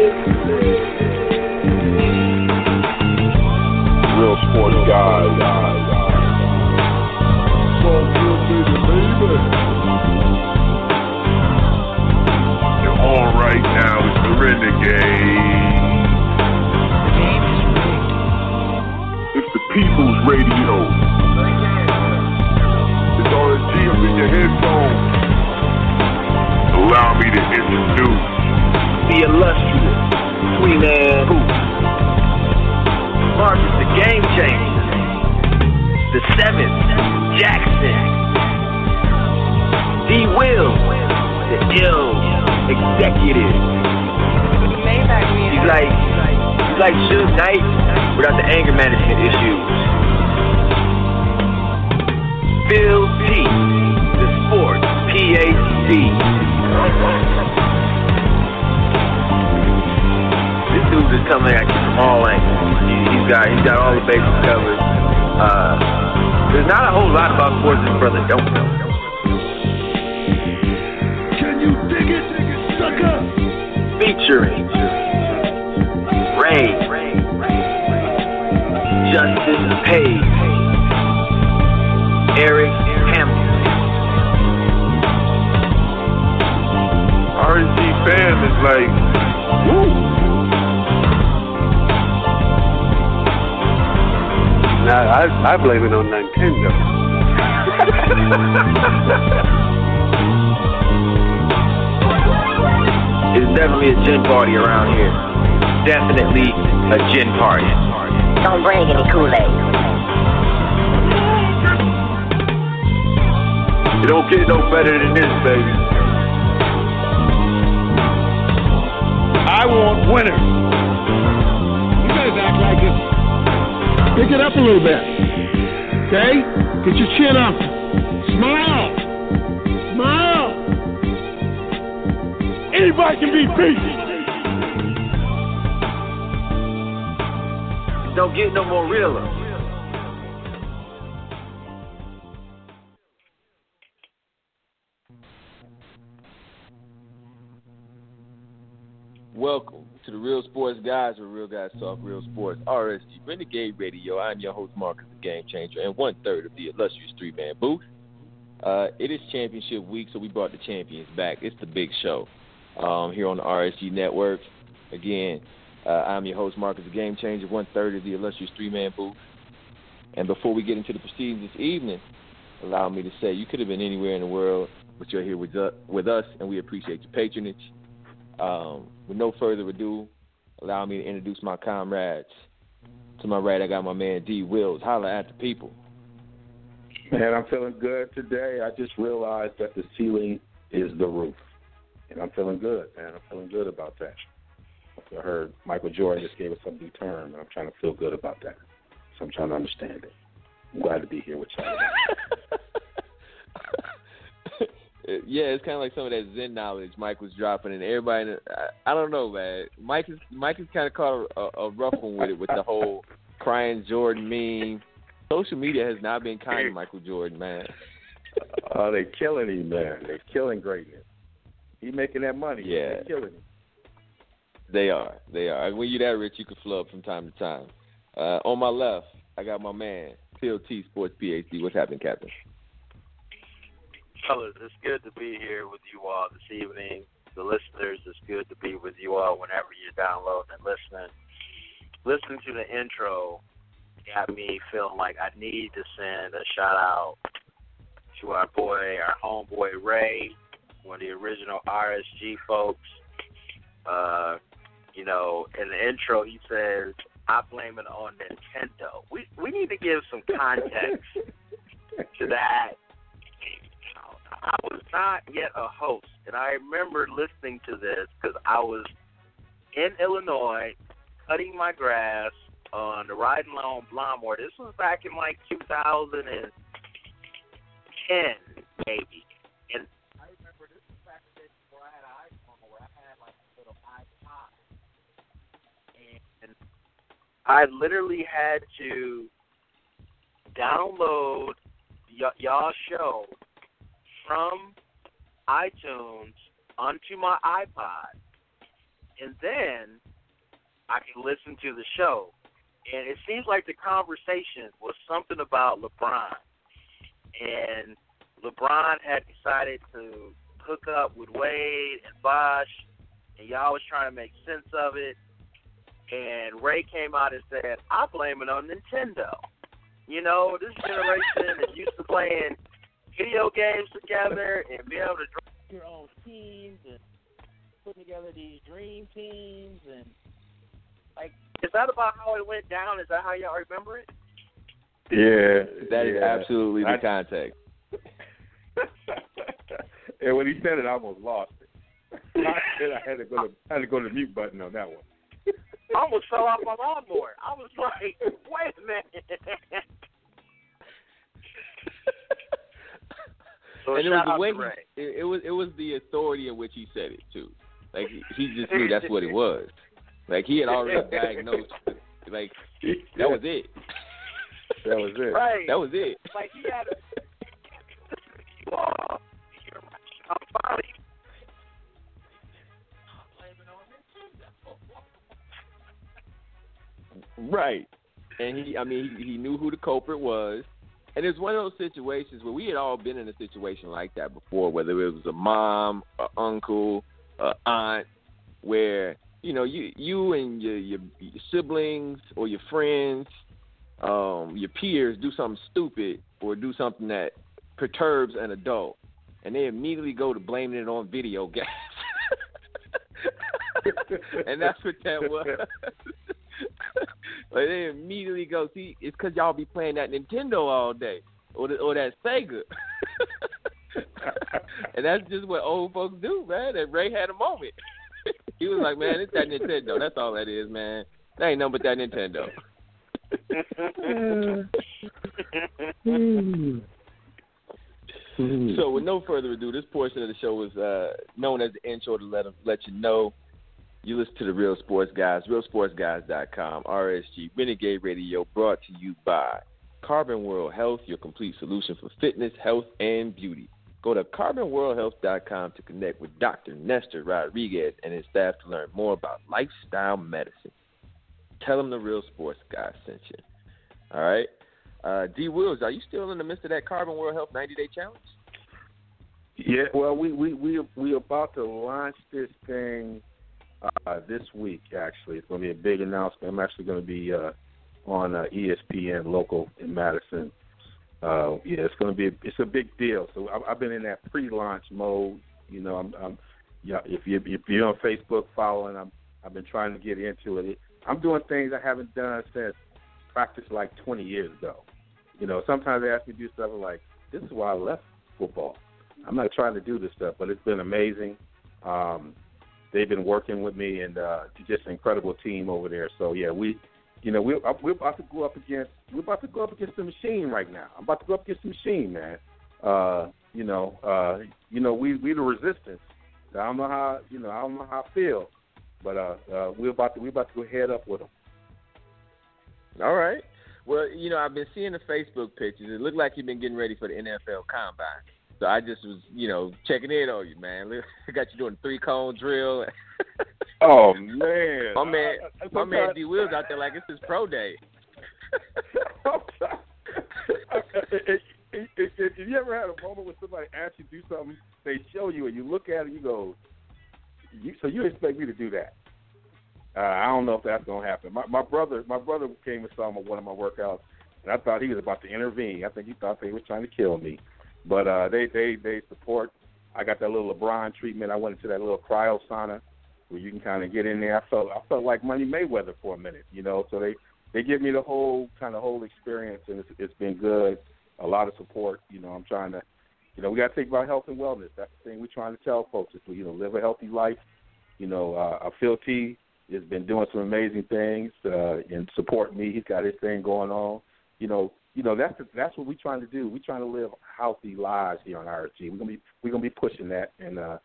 Real sports guys. You're on right now. It's the Renegade. It's the People's Radio. It's RSG up in your headphones. Allow me to introduce the illustrious Sweet Man uh, Who. Marcus, the game changer. The seventh, Jackson. D. Will, the ill executive. He's like, he's like Suge Knight without the anger management issues. Phil T, the sports PhD. Dude is coming at you from all angles. He- He's got he's got all the bases covered. Uh, there's not a whole lot about sports this brother don't know. Can you dig it, sucker? Featuring Ray, Justin Page, Eric Hamilton. RSG fam is like, woo. Now, I, I blame it on Nintendo. It's definitely a gin party around here. Definitely a gin party. Don't bring any Kool-Aid. It don't get no better than this, baby. I want winners. You guys act like it's. Pick it up a little bit. Okay? Get your chin up. Smile. Smile. Anybody can be beat. Don't get no more realer. Welcome to the Real Sports Guys, where real guys talk real sports. RSG Renegade Radio. I'm your host, Marcus, the Game Changer, and one third of the illustrious three man booth. Uh, it is championship week, so we brought the champions back. It's the big show um, here on the RSG Network. Again, uh, I'm your host, Marcus, the Game Changer, one third of the illustrious three man booth. And before we get into the proceedings this evening, allow me to say you could have been anywhere in the world, but you're here with, uh, with us, and we appreciate your patronage. Um, with no further ado, allow me to introduce my comrades. To my right, I got my man D. Wills. Holla at the people. Man, I'm feeling good today. I just realized that the ceiling is the roof. And I'm feeling good, man. I'm feeling good about that. I heard Michael Jordan just gave us some new term, and I'm trying to feel good about that. So I'm trying to understand it. I'm glad to be here with y'all. yeah, it's kind of like some of that Zen knowledge Mike was dropping, and everybody. I, I don't know, man. Mike is Mike is kind of caught a, a rough one with it, with the whole crying Jordan meme. Social media has not been kind to Michael Jordan, man. Oh, they're killing him, man. They're killing greatness. He making that money. Yeah. They're killing him. They are. They are. When you that rich, you can flub from time to time. Uh, on my left, I got my man, Phil T Sports PhD. What's happening, Captain? Fellas, it's good to be here with you all this evening. The listeners, it's good to be with you all whenever you're downloading and listening. Listening to the intro got me feeling like I need to send a shout out to our boy, our homeboy Ray, one of the original RSG folks. Uh, you know, in the intro he says, I blame it on Nintendo. We we need to give some context to that. I was not yet a host, and I remember listening to this because I was in Illinois cutting my grass on the riding lawn lawnmower. This was back in like 2010, maybe. And I remember this was back in the days before I had an iPhone, where I had like a little iPod, and I literally had to download y- y'all show from iTunes onto my iPod, and then I could listen to the show. And it seems like the conversation was something about LeBron, and LeBron had decided to hook up with Wade and Bosh, and y'all was trying to make sense of it. And Ray came out and said, "I blame it on Nintendo." You know, this generation is used to playing video games together and be able to draw your own teams and putting together these dream teams and like is that about how it went down? Is that how y'all remember it? Yeah, That is yeah. absolutely I- the context. and when he said it, I almost lost it. I, said I had to go to I had to go to the mute button on that one. I almost fell off my lawnmower. I was like, wait a minute. So and it was the way he, it, it was it was the authority in which he said it too. Like he, he just knew that's what it was. Like he had already diagnosed. Like that was it. That was it. Right. That was it. Like he had A, wow. I'm finally Right. And he, I mean, he, he knew who the culprit was. And it's one of those situations where we had all been in a situation like that before, whether it was a mom, a uncle, a aunt, where you know you you and your your, your siblings or your friends, um, your peers do something stupid or do something that perturbs an adult, and they immediately go to blaming it on video games. and that's what that was. like they immediately go, see, it's because y'all be playing that Nintendo all day, or the, or that Sega. and that's just what old folks do, man. And Ray had a moment. he was like, man, it's that Nintendo. That's all that is, man. That ain't nothing but that Nintendo. so with no further ado, this portion of the show is uh, known as the intro to let let you know you listen to the Real Sports Guys, realsportsguys.com, RSG, Renegade Radio, brought to you by Carbon World Health, your complete solution for fitness, health, and beauty. Go to carbonworldhealth.com to connect with Dr. Nestor Rodriguez and his staff to learn more about lifestyle medicine. Tell them the Real Sports Guys sent you. All right? Uh, D. Wills, are you still in the midst of that Carbon World Health 90 Day Challenge? Yeah, well, we we we we about to launch this thing uh, this week. Actually, it's going to be a big announcement. I'm actually going to be uh, on uh, ESPN local in Madison. Uh, yeah, it's going to be a, it's a big deal. So I, I've been in that pre-launch mode. You know, I'm, I'm yeah. If you if you're on Facebook following, I'm I've been trying to get into it. I'm doing things I haven't done since practice like 20 years ago. You know, sometimes they ask me to do stuff like this is why I left football. I'm not trying to do this stuff, but it's been amazing. Um, they've been working with me, and uh, just an incredible team over there. So yeah, we, you know, we're we're about to go up against we're about to go up against the machine right now. I'm about to go up against the machine, man. Uh, you know, uh, you know, we we the resistance. I don't know how you know I don't know how I feel, but uh, uh, we're about to we're about to go head up with them. All right. Well, you know, I've been seeing the Facebook pictures. It looked like you've been getting ready for the NFL Combine. So I just was, you know, checking in on you, man. I got you doing three cone drill. Oh man, my man, I- my man D Wills out there like it's his pro day. if, if, if, if you ever had a moment where somebody asks you to do something, they show you, and you look at it, and you go, you, "So you expect me to do that?" Uh, I don't know if that's gonna happen. My, my brother, my brother came and saw my, one of my workouts, and I thought he was about to intervene. I think he thought they were trying to kill me, but uh, they they they support. I got that little LeBron treatment. I went into that little cryo sauna, where you can kind of get in there. I felt I felt like Money Mayweather for a minute, you know. So they they give me the whole kind of whole experience, and it's, it's been good. A lot of support. You know, I'm trying to, you know, we got to think about health and wellness. That's the thing we're trying to tell folks is you know live a healthy life. You know, uh, Phil T has been doing some amazing things uh, and support me. He's got his thing going on. You know, you know that's that's what we're trying to do. We're trying to live healthy lives here on RSG. We're gonna be we're gonna be pushing that, and uh,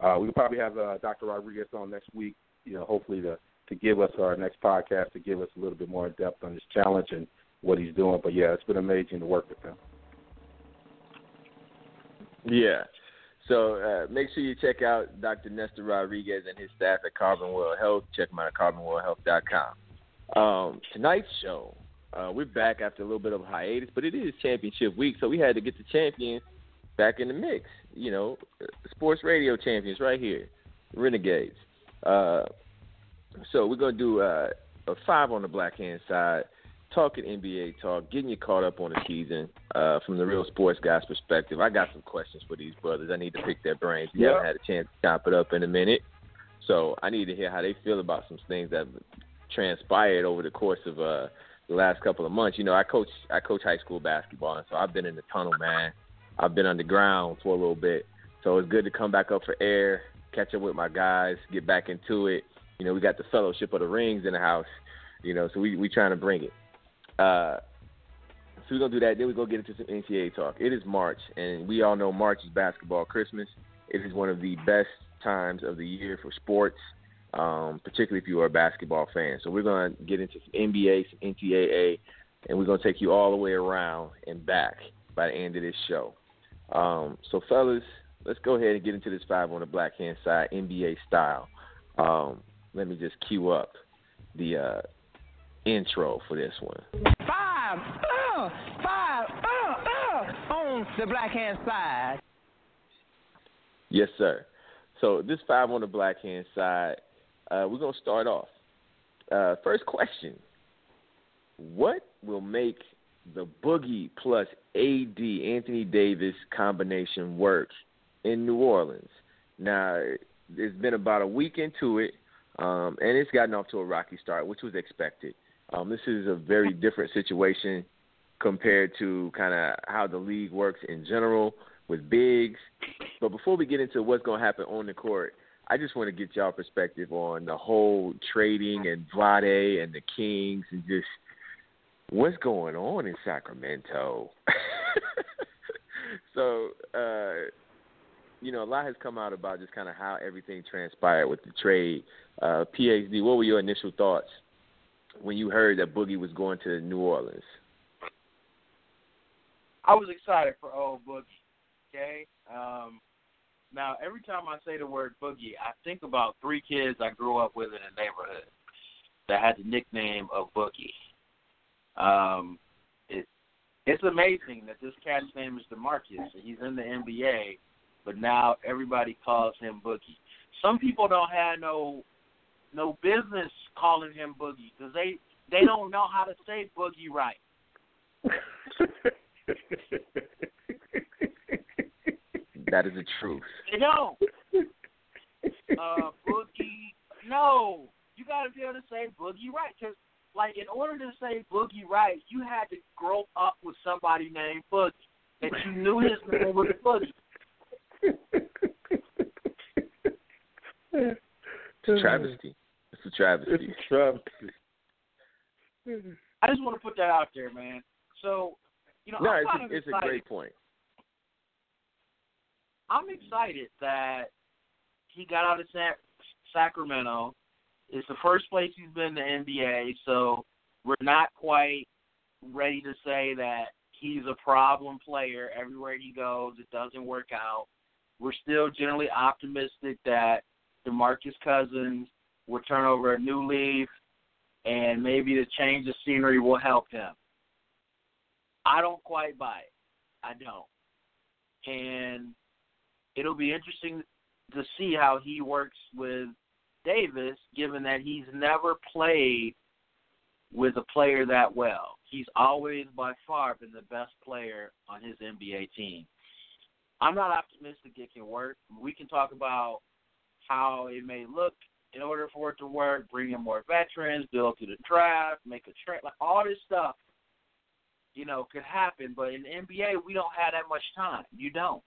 uh, we'll probably have uh, Dr. Rodriguez on next week. You know, hopefully to to give us our next podcast to give us a little bit more depth on this challenge and what he's doing. But yeah, it's been amazing to work with him. Yeah. So uh, make sure you check out Dr. Nestor Rodriguez and his staff at Carbon World Health. Check them out at carbonworldhealth.com. Um, tonight's show, uh, we're back after a little bit of a hiatus, but it is championship week, so we had to get the champions back in the mix. You know, sports radio champions right here, Renegades. Uh, so we're gonna do uh, a five on the black hand side, talking NBA talk, getting you caught up on the season uh, from the real sports guy's perspective. I got some questions for these brothers. I need to pick their brains. We Yeah. haven't had a chance to chop it up in a minute, so I need to hear how they feel about some things that have transpired over the course of uh, the last couple of months. You know, I coach I coach high school basketball, and so I've been in the tunnel, man. I've been underground for a little bit, so it's good to come back up for air, catch up with my guys, get back into it. You know, we got the Fellowship of the Rings in the house. You know, so we we trying to bring it. Uh, so we're gonna do that. Then we go get into some NCAA talk. It is March, and we all know March is basketball Christmas. It is one of the best times of the year for sports, um, particularly if you are a basketball fan. So we're gonna get into some NBA, some NCAA, and we're gonna take you all the way around and back by the end of this show. Um, so fellas, let's go ahead and get into this five on the black hand side, NBA style. Um, let me just cue up the uh, intro for this one. Five, uh, five, uh, uh, on the black hand side. Yes, sir. So this five on the black hand side, uh, we're gonna start off. Uh, first question: What will make the Boogie plus AD Anthony Davis combination work in New Orleans? Now, it's been about a week into it, um, and it's gotten off to a rocky start, which was expected. Um, this is a very different situation compared to kind of how the league works in general with bigs. But before we get into what's going to happen on the court, I just want to get y'all perspective on the whole trading and Vlade and the Kings and just what's going on in Sacramento. so, uh, you know, a lot has come out about just kind of how everything transpired with the trade. Uh, PhD, what were your initial thoughts when you heard that Boogie was going to New Orleans? I was excited for old Boogie. Okay. Um, now, every time I say the word Boogie, I think about three kids I grew up with in the neighborhood that had the nickname of Boogie. Um, it, it's amazing that this cat's name is Demarcus. He's in the NBA, but now everybody calls him Boogie. Some people don't have no no business calling him Boogie because they they don't know how to say Boogie right. That is the truth. They don't. Uh, boogie, no. You got to be able to say boogie right. Because, like, in order to say boogie right, you had to grow up with somebody named Boogie. That you knew his name was Boogie. It's a travesty. It's a travesty. It's a travesty. I just want to put that out there, man. So, you know, no, I'm it's a, it's a great point. I'm excited that he got out of San- Sacramento. It's the first place he's been in the NBA, so we're not quite ready to say that he's a problem player everywhere he goes. It doesn't work out. We're still generally optimistic that DeMarcus Cousins will turn over a new leaf and maybe the change of scenery will help him. I don't quite buy it. I don't. And it'll be interesting to see how he works with Davis, given that he's never played with a player that well. He's always by far been the best player on his NBA team. I'm not optimistic it can work. We can talk about how it may look in order for it to work, bring in more veterans, build to the draft, make a trade, like all this stuff, you know, could happen. But in the NBA, we don't have that much time. You don't.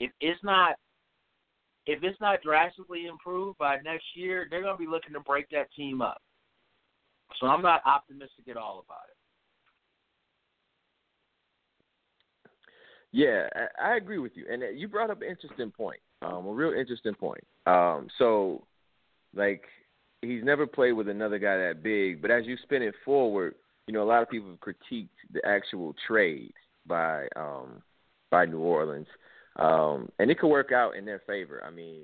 If it's not, if it's not drastically improved by next year, they're going to be looking to break that team up. So I'm not optimistic at all about it. Yeah, I, agree with you, and uh, you brought up an interesting point, um, a real interesting point. Um, so, like, he's never played with another guy that big, but as you spin it forward, you know, a lot of people have critiqued the actual trade by um, by New Orleans, um, and it could work out in their favor. I mean,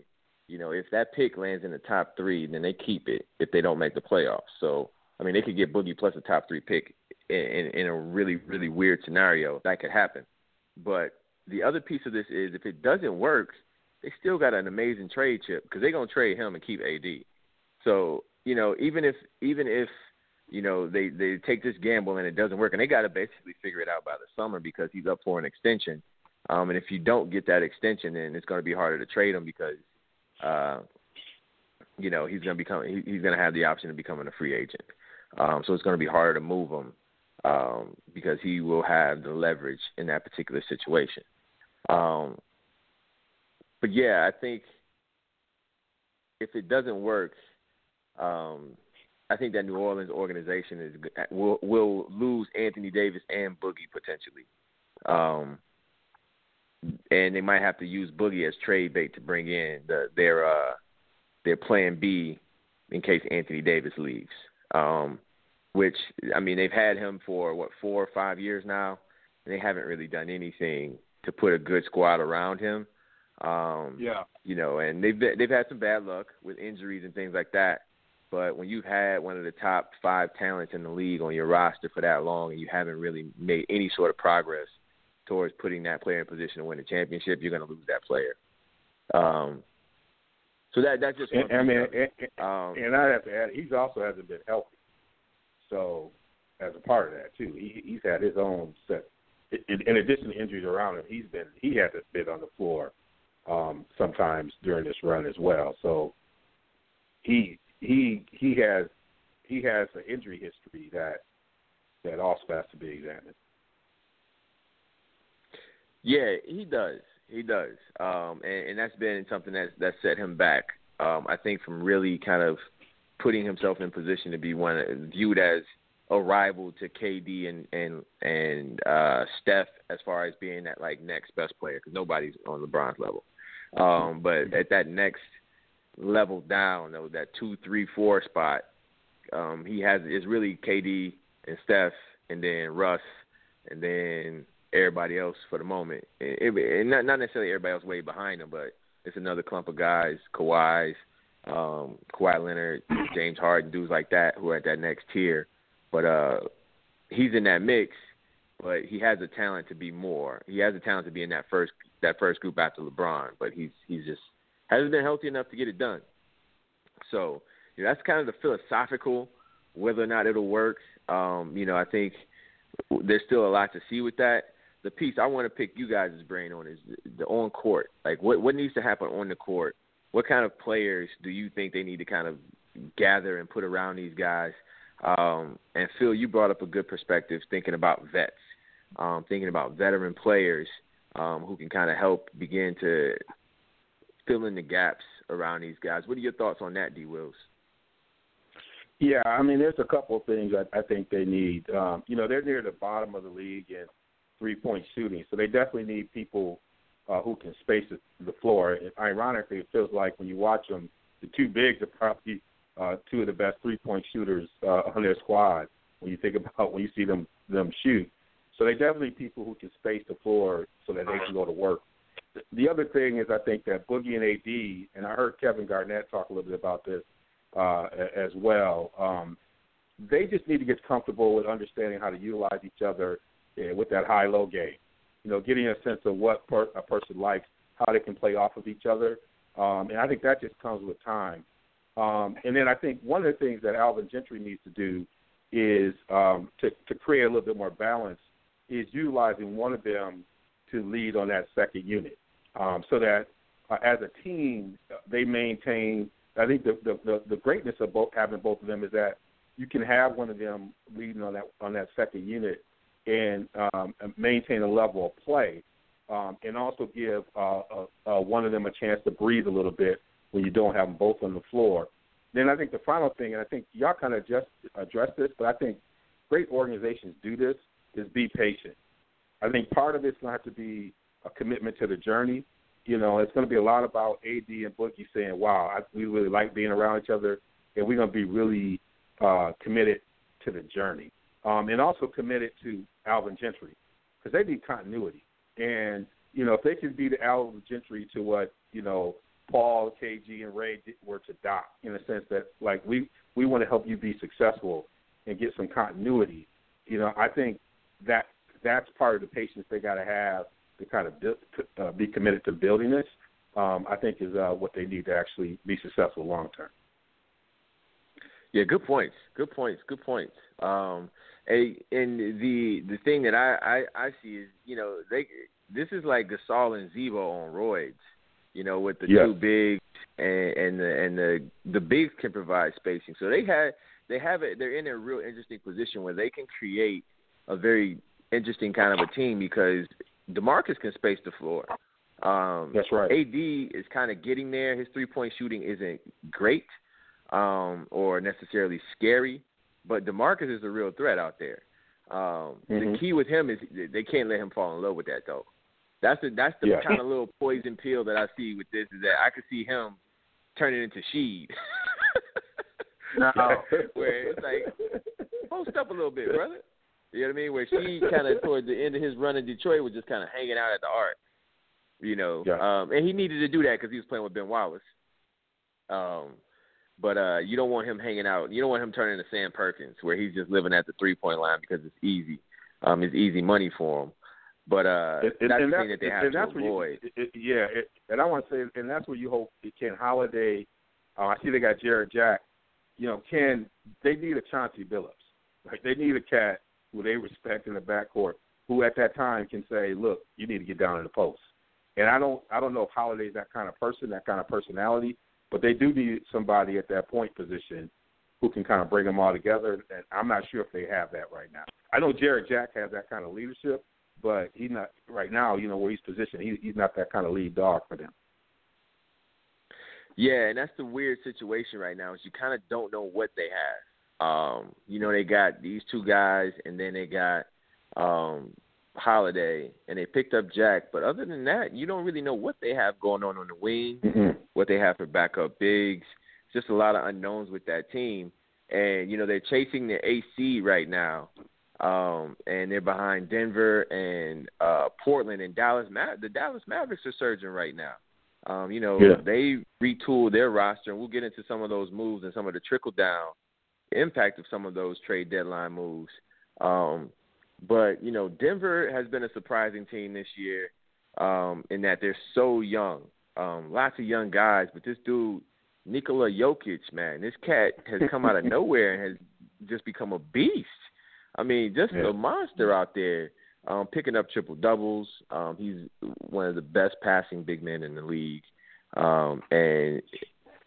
you know, if that pick lands in the top three, then they keep it if they don't make the playoffs. So, I mean, they could get Boogie plus a top three pick in, in, in a really, really weird scenario that could happen. But the other piece of this is if it doesn't work, they still got an amazing trade chip because they're gonna trade him and keep AD. So you know, even if even if you know they they take this gamble and it doesn't work, and they got to basically figure it out by the summer because he's up for an extension. Um, and if you don't get that extension, then it's going to be harder to trade him because, uh, you know, he's going to become he, he's going to have the option of becoming a free agent. Um, so it's going to be harder to move him um, because he will have the leverage in that particular situation. Um, but yeah, I think if it doesn't work, um, I think that New Orleans organization is will will lose Anthony Davis and Boogie potentially, um, and they might have to use Boogie as trade bait to bring in the, their uh, their Plan B in case Anthony Davis leaves. Um, which I mean they've had him for what four or five years now, and they haven't really done anything to put a good squad around him. Um, yeah, you know, and they've they've had some bad luck with injuries and things like that. But when you've had one of the top five talents in the league on your roster for that long, and you haven't really made any sort of progress towards putting that player in position to win a championship, you're going to lose that player. Um, so that that's just and, I mean, and, um, and I have to add, he's also hasn't been healthy. So, as a part of that too, he, he's had his own set. In, in addition to injuries around him, he's been he had to been on the floor um, sometimes during this run as well. So, he he he has he has an injury history that that also has to be examined. Yeah, he does. He does, um, and, and that's been something that that set him back. Um, I think from really kind of putting himself in position to be one viewed as a rival to KD and and and uh, Steph as far as being that like next best player because nobody's on LeBron's level. Um, but at that next level down, though, that two, three, four spot, um, he has is really KD and Steph, and then Russ, and then everybody else for the moment. And, and not not necessarily everybody else way behind him, but it's another clump of guys, Kawhi's, um, Kawhi Leonard, James Harden, dudes like that who are at that next tier. But uh, he's in that mix, but he has the talent to be more. He has the talent to be in that first that first group after LeBron, but he's he's just hasn't been healthy enough to get it done. So you know, that's kind of the philosophical whether or not it'll work. Um, you know, I think there's still a lot to see with that. The piece I want to pick you guys' brain on is the on court. Like what what needs to happen on the court what kind of players do you think they need to kind of gather and put around these guys? Um, and Phil, you brought up a good perspective thinking about vets, um, thinking about veteran players um, who can kind of help begin to fill in the gaps around these guys. What are your thoughts on that, D. Wills? Yeah, I mean, there's a couple of things I, I think they need. Um, you know, they're near the bottom of the league in three point shooting, so they definitely need people uh, who can space the, floor. And ironically, it feels like when you watch them, the two bigs are probably uh, two of the best three-point shooters uh, on their squad. When you think about when you see them them shoot, so they definitely need people who can space the floor so that they can go to work. The other thing is I think that Boogie and AD, and I heard Kevin Garnett talk a little bit about this uh, as well. Um, they just need to get comfortable with understanding how to utilize each other uh, with that high-low game you know, getting a sense of what per, a person likes, how they can play off of each other, um, and I think that just comes with time. Um, and then I think one of the things that Alvin Gentry needs to do is um, to, to create a little bit more balance is utilizing one of them to lead on that second unit, um, so that uh, as a team they maintain I think the the, the, the greatness of both having both of them is that you can have one of them leading on that on that second unit and um, maintain a level of play, um, and also give uh, uh, uh, one of them a chance to breathe a little bit when you don't have them both on the floor. Then I think the final thing, and I think y'all kind of just addressed this, but I think great organizations do this is be patient. I think part of it's going to have to be a commitment to the journey. You know, it's going to be a lot about AD and Boogie saying, "Wow, I, we really like being around each other, and we're going to be really uh, committed to the journey, um, and also committed to Alvin Gentry because they need continuity. And you know, if they can be the Alvin Gentry to what you know Paul, KG, and Ray were to Doc, in a sense that like we we want to help you be successful and get some continuity. You know, I think that that's part of the patience they got to have to kind of build, uh, be committed to building this. Um, I think is uh, what they need to actually be successful long term. Yeah, good points. Good points. Good points. Um, and, the the thing that I, I I see is you know they this is like Gasol and Z-Bo on roids. You know, with the yeah. two bigs and and the and the the bigs can provide spacing. So they had they have it. They're in a real interesting position where they can create a very interesting kind of a team because Demarcus can space the floor. Um, That's right. AD is kind of getting there. His three point shooting isn't great um, or necessarily scary, but Demarcus is a real threat out there. Um, mm-hmm. The key with him is they can't let him fall in love with that though. That's the that's the yeah. kind of little poison pill that I see with this is that I could see him turning into Sheed. no. where it's like post up a little bit, brother. You know what I mean? Where she kind of towards the end of his run in Detroit was just kind of hanging out at the art. You know, yeah. um, and he needed to do that because he was playing with Ben Wallace. Um, but uh, you don't want him hanging out. You don't want him turning into Sam Perkins, where he's just living at the three point line because it's easy. Um, it's easy money for him. But uh, and, that's and the thing that they have to avoid. You, it, yeah, it, and I want to say, and that's where you hope Ken Holiday. Uh, I see they got Jarrett Jack. You know, Ken, they need a Chauncey Billups. Like they need a cat who they respect in the backcourt, who at that time can say, "Look, you need to get down in the post." And I don't, I don't know if Holiday's that kind of person, that kind of personality, but they do need somebody at that point position who can kind of bring them all together. And I'm not sure if they have that right now. I know Jarrett Jack has that kind of leadership, but he's not right now. You know where he's positioned. He, he's not that kind of lead dog for them. Yeah, and that's the weird situation right now is you kind of don't know what they have. Um, you know, they got these two guys, and then they got um, Holiday, and they picked up Jack. But other than that, you don't really know what they have going on on the wing, mm-hmm. what they have for backup bigs. Just a lot of unknowns with that team. And you know, they're chasing the AC right now, um, and they're behind Denver and uh, Portland and Dallas. Ma- the Dallas Mavericks are surging right now. Um, you know, yeah. they retooled their roster, and we'll get into some of those moves and some of the trickle down impact of some of those trade deadline moves. Um, but you know, Denver has been a surprising team this year um, in that they're so young. Um, lots of young guys, but this dude, Nikola Jokic, man, this cat has come out of nowhere and has just become a beast. I mean, just yeah. a monster out there, um, picking up triple doubles. Um, he's one of the best passing big men in the league, um, and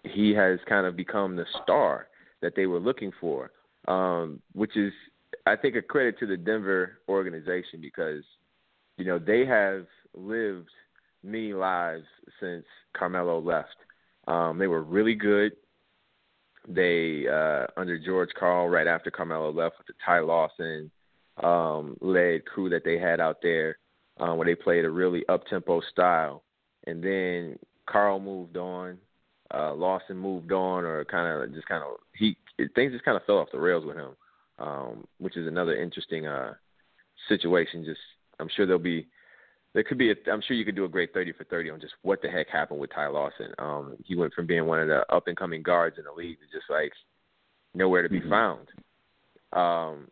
he has kind of become the star that they were looking for, um, which is, I think, a credit to the Denver organization because, you know, they have lived many lives since Carmelo left. Um, they were really good. They uh, under George Karl right after Carmelo left with the Ty Lawson um, led crew that they had out there, um, where they played a really up tempo style, and then Karl moved on. Uh, Lawson moved on, or kind of just kind of he things just kind of fell off the rails with him, um, which is another interesting uh, situation. Just I'm sure there'll be there could be a, I'm sure you could do a great 30 for 30 on just what the heck happened with Ty Lawson. Um, he went from being one of the up and coming guards in the league to just like nowhere to be mm-hmm. found. Um,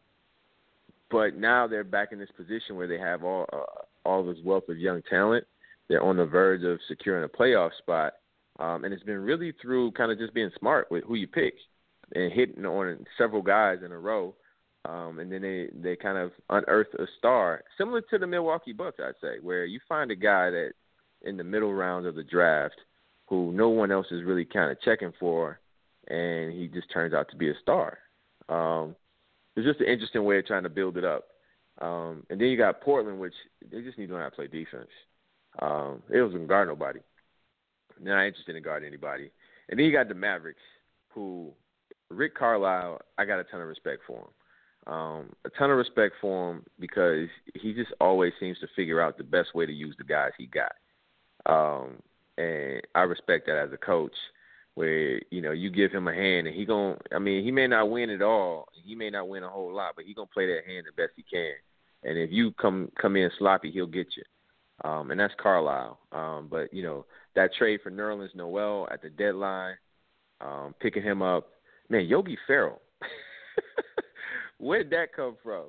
but now they're back in this position where they have all uh, all this wealth of young talent. They're on the verge of securing a playoff spot, um, and it's been really through kind of just being smart with who you pick and hitting on several guys in a row. Um, and then they, they kind of unearth a star, similar to the Milwaukee Bucks, I'd say, where you find a guy that in the middle rounds of the draft who no one else is really kind of checking for, and he just turns out to be a star. Um, it's just an interesting way of trying to build it up. Um, and then you got Portland, which they just need to know how to play defense. Um, it doesn't guard nobody. They're not interested in guarding anybody. And then you got the Mavericks, who Rick Carlisle, I got a ton of respect for him. Um, a ton of respect for him because he just always seems to figure out the best way to use the guys he got. Um, and I respect that as a coach where you know you give him a hand and he going I mean he may not win it all he may not win a whole lot but he gonna play that hand the best he can and if you come come in sloppy he'll get you um and that's Carlisle um but you know that trade for Nerlens Noel at the deadline um picking him up man Yogi Ferrell where'd that come from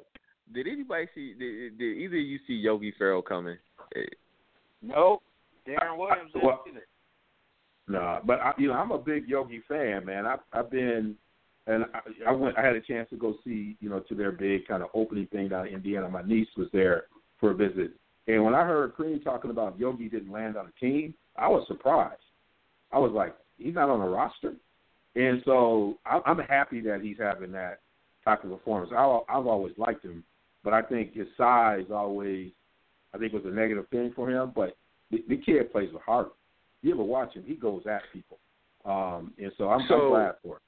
did anybody see did, did either of you see Yogi Ferrell coming nope Deron Williams didn't well, either. No, but I, you know I'm a big Yogi fan, man. I've I've been, and I, I went. I had a chance to go see, you know, to their big kind of opening thing down in Indiana. My niece was there for a visit, and when I heard Cream talking about Yogi didn't land on a team, I was surprised. I was like, he's not on a roster, and so I, I'm happy that he's having that type of performance. I, I've always liked him, but I think his size always, I think, was a negative thing for him. But the, the kid plays with heart you ever watch him, he goes at people. Um, and so I'm, So- I'm glad for it.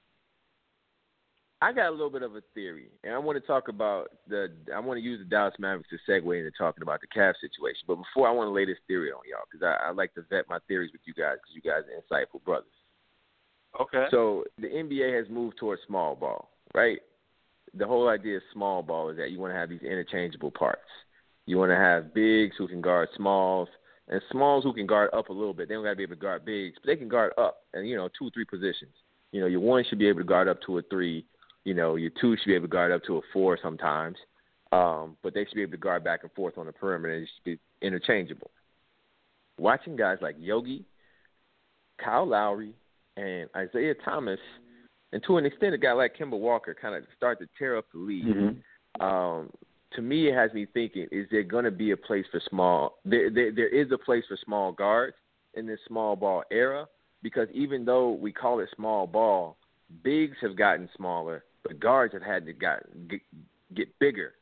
I got a little bit of a theory, and I want to talk about the. I want to use the Dallas Mavericks to segue into talking about the Cavs situation. But before, I want to lay this theory on y'all because I, I like to vet my theories with you guys because you guys are insightful brothers. Okay. So the NBA has moved towards small ball, right? The whole idea of small ball is that you want to have these interchangeable parts. You want to have bigs who can guard smalls, and smalls who can guard up a little bit. They don't got to be able to guard bigs, but they can guard up, and you know, two, three positions. You know, your one should be able to guard up to a three. You know, your two should be able to guard up to a four sometimes, um, but they should be able to guard back and forth on the perimeter. It should be interchangeable. Watching guys like Yogi, Kyle Lowry, and Isaiah Thomas, and to an extent, a guy like Kemba Walker kind of start to tear up the league. Mm-hmm. Um, to me, it has me thinking: Is there going to be a place for small? There, there, there is a place for small guards in this small ball era because even though we call it small ball, bigs have gotten smaller, but guards have had to got, get, get bigger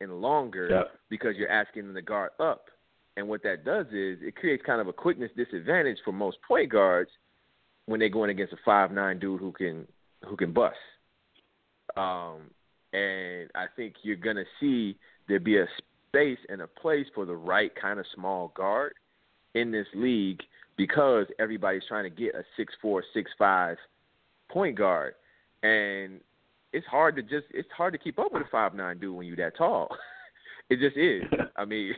and longer Yep. because you're asking them to guard up. And what that does is it creates kind of a quickness disadvantage for most point guards when they're going against a five nine dude who can who can bust. Um, and I think you're gonna see there be a space and a place for the right kind of small guard in this league because everybody's trying to get a six four, six five point guard. And it's hard to just it's hard to keep up with a five nine dude when you're that tall. it just is. I mean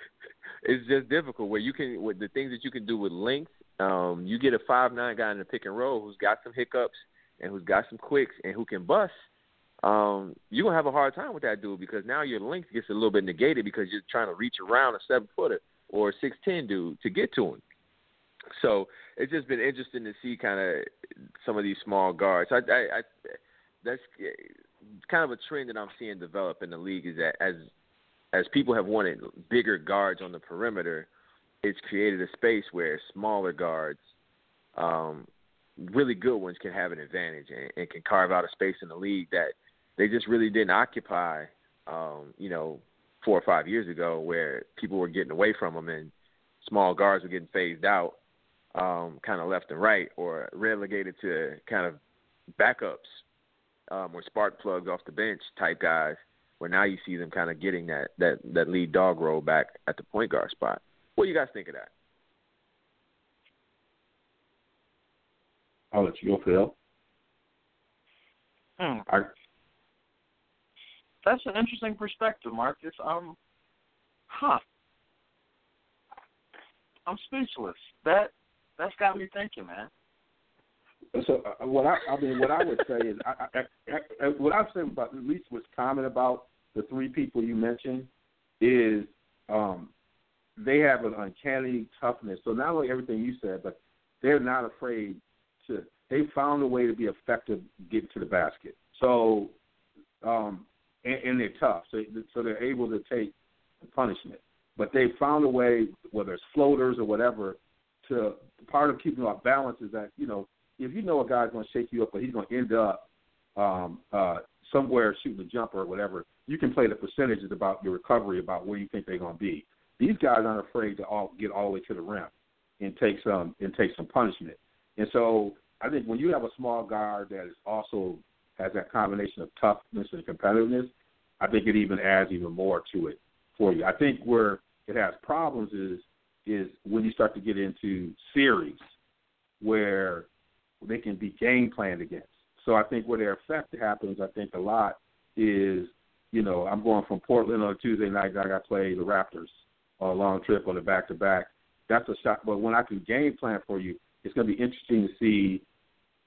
it's just difficult where you can with the things that you can do with length. Um, you get a five nine guy in the pick and roll who's got some hiccups and who's got some quicks and who can bust. Um, you're gonna have a hard time with that dude because now your length gets a little bit negated because you're trying to reach around a seven footer or six ten dude to get to him. So it's just been interesting to see kind of some of these small guards. I, I, I that's kind of a trend that I'm seeing develop in the league is that as as people have wanted bigger guards on the perimeter, it's created a space where smaller guards, um, really good ones, can have an advantage and, and can carve out a space in the league that they just really didn't occupy. Um, you know, four or five years ago, where people were getting away from them and small guards were getting phased out, um, kind of left and right, or relegated to kind of backups um, or spark plugs off the bench type guys where now you see them kind of getting that that that lead dog role back at the point guard spot. What do you guys think of that? I'll let you go, Phil. Hmm. I, That's an interesting perspective, Marcus. Um, huh. I'm speechless. That that's got me thinking, man. So uh, what I, I mean, what I would say is, I, I, I, I, what I've said about at least what's common about the three people you mentioned is um, they have an uncanny toughness. So not only everything you said, but they're not afraid to. They found a way to be effective getting to the basket. So, um, and, and they're tough. So, so they're able to take the punishment. But they found a way, whether it's floaters or whatever, to part of keeping off balance is that you know if you know a guy's going to shake you up, but he's going to end up um, uh, somewhere shooting a jumper or whatever, you can play the percentages about your recovery, about where you think they're going to be. These guys aren't afraid to all get all the way to the rim and take some and take some punishment. And so I think when you have a small guard that is also has that combination of toughness and competitiveness, I think it even adds even more to it for you. I think where it has problems is is when you start to get into series where they can be game planned against. So I think where their effect happens, I think a lot is, you know, I'm going from Portland on Tuesday night. I got to play the Raptors on a long trip on the back to back. That's a shot. But when I can game plan for you, it's going to be interesting to see.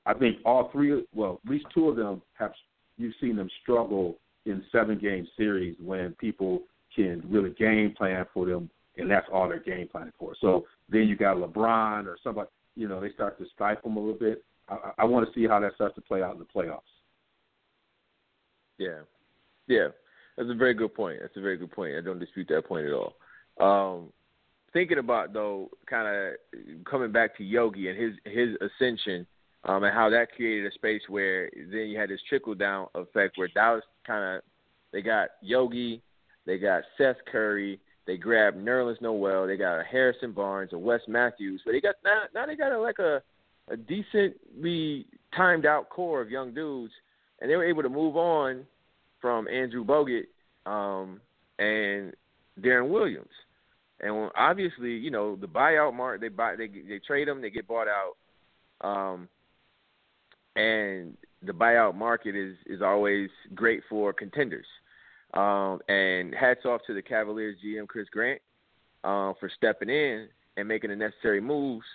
I think all three, well, at least two of them have. You've seen them struggle in seven game series when people can really game plan for them, and that's all they're game planning for. So then you got LeBron or somebody, you know, they start to stifle them a little bit. I, I want to see how that starts to play out in the playoffs. Yeah, yeah, that's a very good point. That's a very good point. I don't dispute that point at all. Um, thinking about though, kind of coming back to Yogi and his his ascension, um, and how that created a space where then you had this trickle down effect where Dallas kind of they got Yogi, they got Seth Curry, they grabbed Nerlens Noel, they got a Harrison Barnes, a Wes Matthews, but they got now now they got a, like a a decently timed out core of young dudes, and they were able to move on from Andrew Bogut um, and Deron Williams. And obviously, you know, the buyout market they buy they they trade them, they get bought out. Um, and the buyout market is is always great for contenders. Um, and hats off to the Cavaliers GM Chris Grant uh, for stepping in and making the necessary moves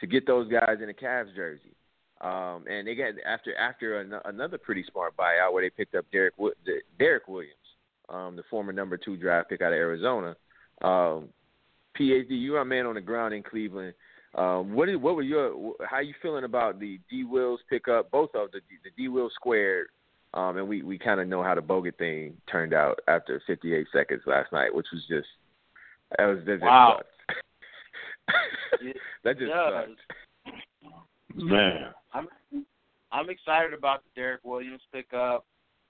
to get those guys in a Cavs jersey. Um, and they got after after an, another pretty smart buyout where they picked up Derrick Derrick Williams, um, the former number two draft pick out of Arizona. Um, PhD, you are a man on the ground in Cleveland. Um, what is what were your how are you feeling about the D Wills pickup? Both of the the D Will squared, um, and we we kind of know how the Bogut thing turned out after 58 seconds last night, which was just that was that wow. that just sucked. Man, I'm I'm excited about the Derrick Williams pickup.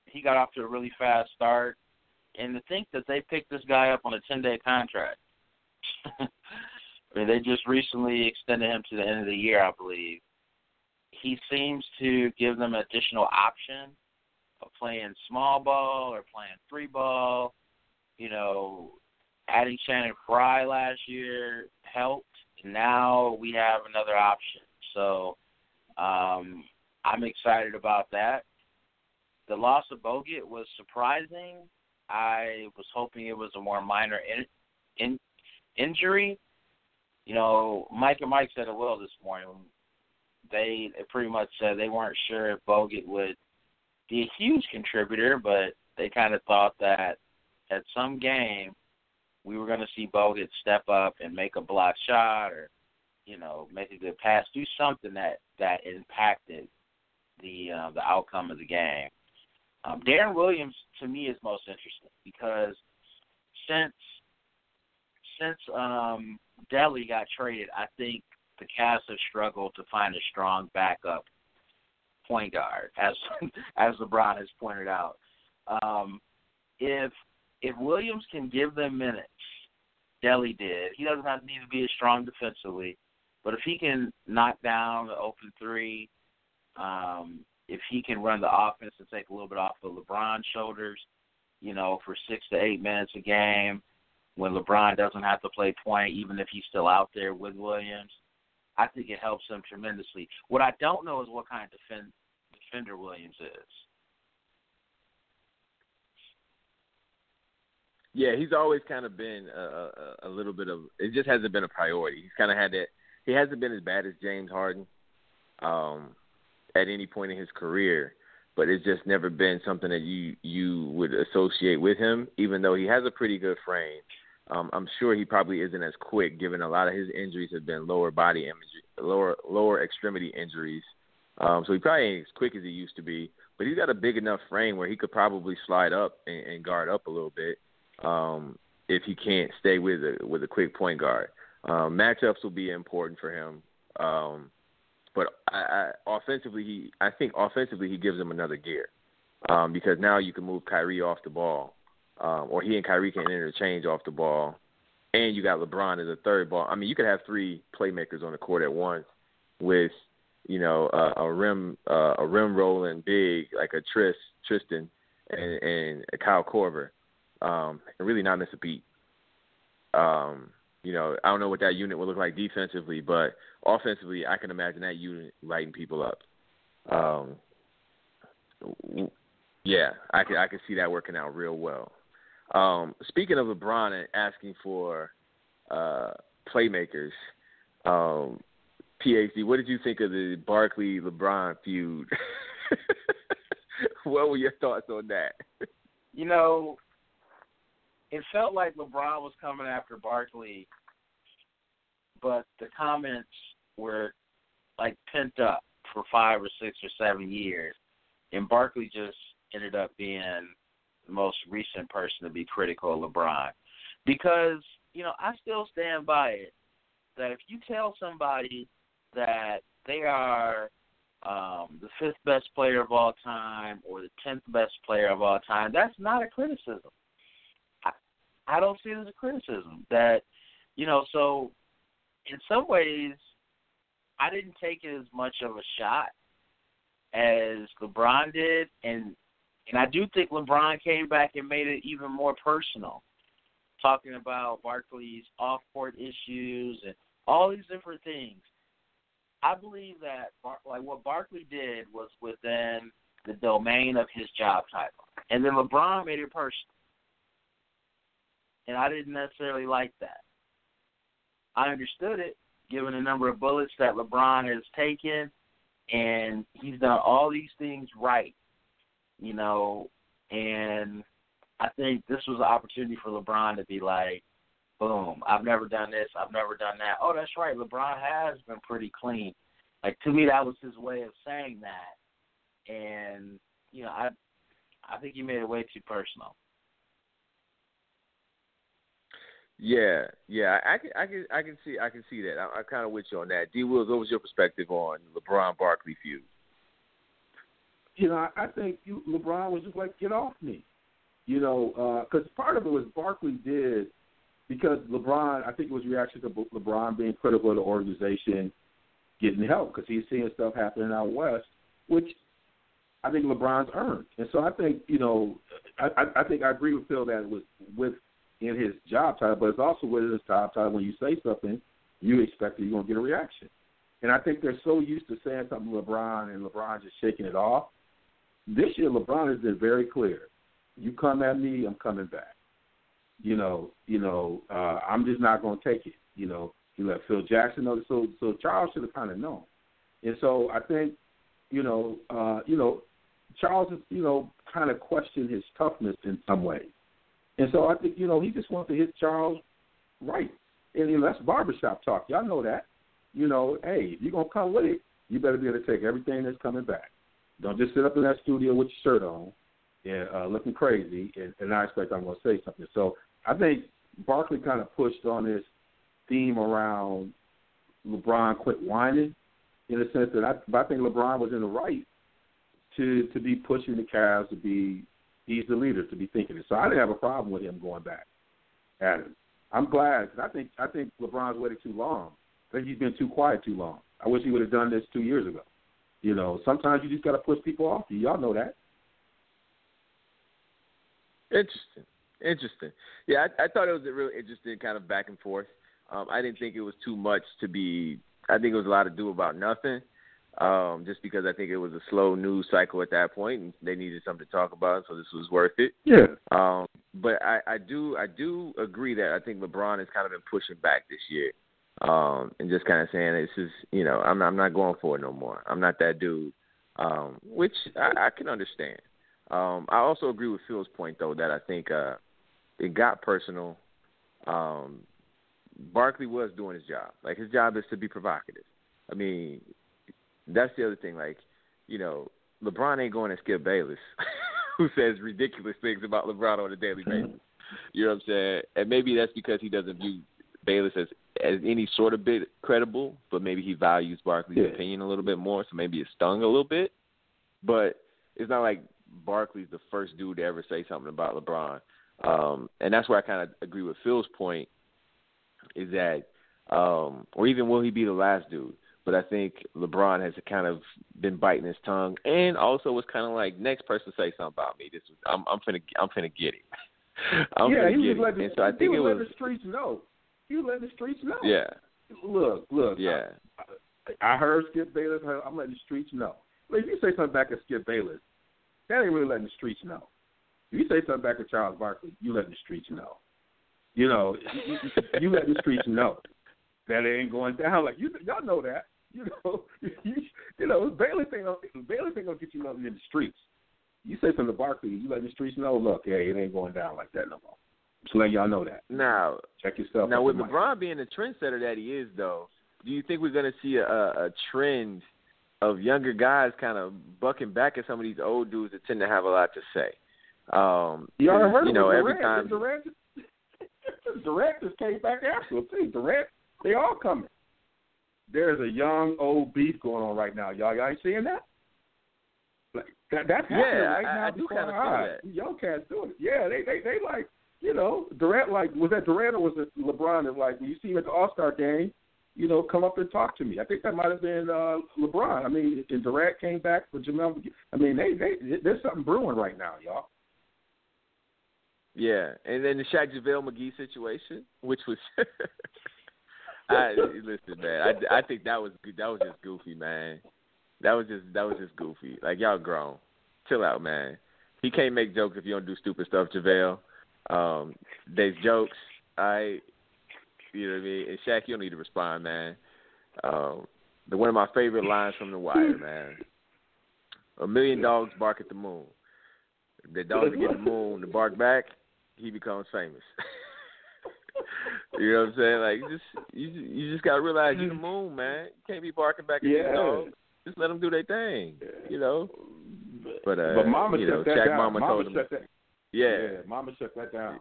He got off to a really fast start, and to think that they picked this guy up on a 10 day contract. I mean, they just recently extended him to the end of the year, I believe. He seems to give them an additional option of playing small ball or playing three ball. You know, adding Channing Frye last year helped. Now we have another option. So um, I'm excited about that. The loss of Bogut was surprising. I was hoping it was a more minor in, in, injury. You know, Mike and Mike said it well this morning. They, they pretty much said they weren't sure if Bogut would be a huge contributor, but they kind of thought that at some game we were going to see Bogut step up and make a block shot or, you know, make a good pass, do something that that impacted the uh, the outcome of the game. Um, Deron Williams to me is most interesting because since since um, Delly got traded, I think the Cavs have struggled to find a strong backup point guard, as as LeBron has pointed out. Um, if if Williams can give them minutes, Delly did. He doesn't have, need to be as strong defensively, but if he can knock down the open three, um, if he can run the offense and take a little bit off of LeBron's shoulders, you know, for six to eight minutes a game, when LeBron doesn't have to play point, even if he's still out there with Williams, I think it helps them tremendously. What I don't know is what kind of defend, defender Williams is. Yeah, he's always kind of been a, a, a little bit of. It just hasn't been a priority. He's kind of had that. He hasn't been as bad as James Harden um, at any point in his career, but it's just never been something that you you would associate with him. Even though he has a pretty good frame, um, I'm sure he probably isn't as quick, given a lot of his injuries have been lower body imagery, lower lower extremity injuries. Um, so he probably ain't as quick as he used to be, but he's got a big enough frame where he could probably slide up and, and guard up a little bit um, if he can't stay with a with a quick point guard. Um, matchups will be important for him. Um, but I, I, offensively, he I think offensively he gives him another gear um, because now you can move Kyrie off the ball, um, or he and Kyrie can interchange off the ball, and you got LeBron as a third ball. I mean, you could have three playmakers on the court at once with you know a, a rim uh, a rim rolling big like a Tris Tristan and, and a Kyle Korver, um, and really not miss a beat. Um, you know, I don't know what that unit would look like defensively, but offensively, I can imagine that unit lighting people up. Um, yeah, I can I can see that working out real well. Um, speaking of LeBron and asking for uh, playmakers, um, PhD, what did you think of the Barkley LeBron feud? what were your thoughts on that? You know, it felt like LeBron was coming after Barkley, but the comments were like pent up for five or six or seven years, and Barkley just ended up being the most recent person to be critical of LeBron, because you know I still stand by it that if you tell somebody that they are um, the fifth best player of all time or the tenth best player of all time, that's not a criticism. I, I don't see it as a criticism. That you know, so in some ways, I didn't take it as much of a shot as LeBron did, and and I do think LeBron came back and made it even more personal, talking about Barkley's off-court issues and all these different things. I believe that like what Barkley did was within the domain of his job title, and then LeBron made it personal, and I didn't necessarily like that. I understood it, given the number of bullets that LeBron has taken, and he's done all these things right, you know, and I think this was an opportunity for LeBron to be like, boom, I've never done this, I've never done that. Oh, that's right, LeBron has been pretty clean. Like to me that was his way of saying that. And, you know, I I think he made it way too personal. Yeah, yeah, I can, I can, I can see, I can see that. I, I'm kind of with you on that. D. Wills, what was your perspective on LeBron Barkley feud? You know, I, I think you, LeBron was just like, get off me. You know, because uh, part of it was Barkley did because LeBron. I think it was reaction to LeBron being critical of the organization getting help because he's seeing stuff happening out west, which I think LeBron's earned. And so I think you know, I, I think I agree with Phil that it was with in his job title, but it's also with his job title. When you say something, you expect that you're going to get a reaction. And I think they're so used to saying something LeBron and LeBron just shaking it off. This year, LeBron has been very clear. You come at me, I'm coming back. You know, you know, uh, I'm just not going to take it. You know, he let Phil Jackson know. So, so Charles should have kind of known. And so I think, you know, uh, you know, Charles, is, you know, kind of questioned his toughness in some ways. And so I think, you know, he just wants to hit Charles right. And you know, that's barbershop talk. Y'all know that. You know, hey, if you're going to come with it, you better be able to take everything that's coming back. Don't just sit up in that studio with your shirt on and uh, looking crazy and, and I expect I'm going to say something. So I think Barkley kind of pushed on this theme around LeBron quit whining in the sense that I, I think LeBron was in the right to to be pushing the Cavs to be he's the leader to be thinking it. So I didn't have a problem with him going back at him. I'm glad because I think I think LeBron's waited too long. I think he's been too quiet too long. I wish he would have done this two years ago. You know, sometimes you just got to push people off you. Y'all know that. Interesting, interesting. Yeah, I, I thought it was a real interesting kind of back and forth. Um, I didn't think it was too much to be. I think it was a lot to do about nothing um, just because I think it was a slow news cycle at that point, and they needed something to talk about, so this was worth it. Yeah. Um, but I, I do I do agree that I think LeBron has kind of been pushing back this year, um, and just kind of saying this is you know I'm I'm not going for it no more. I'm not that dude, um, which I, I can understand. Um, I also agree with Phil's point though that I think uh, it got personal. Um, Barkley was doing his job. Like his job is to be provocative. I mean, that's the other thing. Like, you know, LeBron ain't going to Skip Bayless, who says ridiculous things about LeBron on a daily basis. You know what I'm saying? And maybe that's because he doesn't view Bayless as as any sort of bit credible, but maybe he values Barkley's Yeah. opinion a little bit more, so maybe it stung a little bit. But it's not like Barkley's the first dude to ever say something about LeBron. Um, and that's where I kind of agree with Phil's point is that, um, or even will he be the last dude? But I think LeBron has kind of been biting his tongue, and also was kind of like, next person say something about me. This was, I'm, I'm finna, I'm finna get him. I'm yeah, he get was him. letting so he was it was, letting the streets know. He was letting the streets know. yeah, Look, look. yeah. I, I heard Skip Bayless. I'm letting the streets know. If you say something back at Skip Bayless, that ain't really letting the streets know. If you say something back at Charles Barkley, you letting the streets know. You know, you, you, you letting the streets know that it ain't going down. Like you, y'all know that. You know, you, you know, ain't gonna, Bayless ain't gonna get you nothing in the streets. You say something to Barkley, you let the streets know. Look, hey, it ain't going down like that no more. Just let y'all know that. Now, Check yourself. now with the. LeBron being the trendsetter that he is, though, do you think we're going to see a, a trend of younger guys kind of bucking back at some of these old dudes that tend to have a lot to say? Um, You already heard you of know, Durant. every time. Durant, Durant just came back after him too. Durant, they all coming. There's a young old beef going on right now, y'all. Y'all ain't seeing that? Like that, that's happening Yeah, right I- now. I do feel eyes. that. Young cats doing it. Yeah, they they they like you know Durant like was that Durant or was it LeBron? Is like when you see him at the All Star game, you know, come up and talk to me. I think that might have been uh, LeBron. I mean, and Durant came back for Jamel. I mean, they they there's something brewing right now, y'all. Yeah, and then the Shaq JaVale McGee situation, which was, I listen, man. I, I think that was that was just goofy, man. That was just that was just goofy. Like y'all grown, chill out, man. He can't make jokes if you don't do stupid stuff, JaVale. Um, there's jokes, I, you know what I mean. And Shaq, you don't need to respond, man. Um, the one of my favorite lines from The Wire, man. A million dogs bark at the moon. The dogs that get the moon to bark back, he becomes famous. you know what I'm saying? Like just you just, you just gotta realize you're the moon, man. You can't be barking back at Yeah. these dogs. Just let them do their thing. You know. But uh, but Mama you know, that down. Mama, Mama told him, that. yeah, Mama shut that down,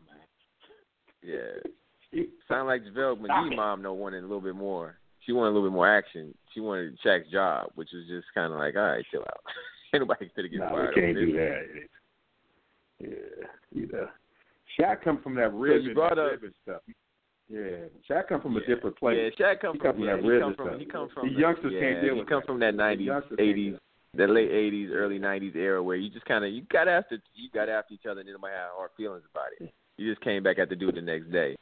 yeah. Sound like JaVale McGee mom no wanted a little bit more. She wanted a little bit more action. She wanted Shaq's job, which was just kind of like, all right, chill out. Ain't nobody gonna get No, fired. we can't do that. Yeah, you know. Shaq come from that rib you and brought that up- rib stuff. Yeah, Shaq come from a different place. Yeah, Shaq come he from, come from yeah, that he rib come from stuff. he come from the youngsters yeah, can't deal he with come that. from that nineties, eighties, the late eighties, early nineties era where you just kind of you got after you got after each other and nobody had hard feelings about it. You just came back at the it the next day.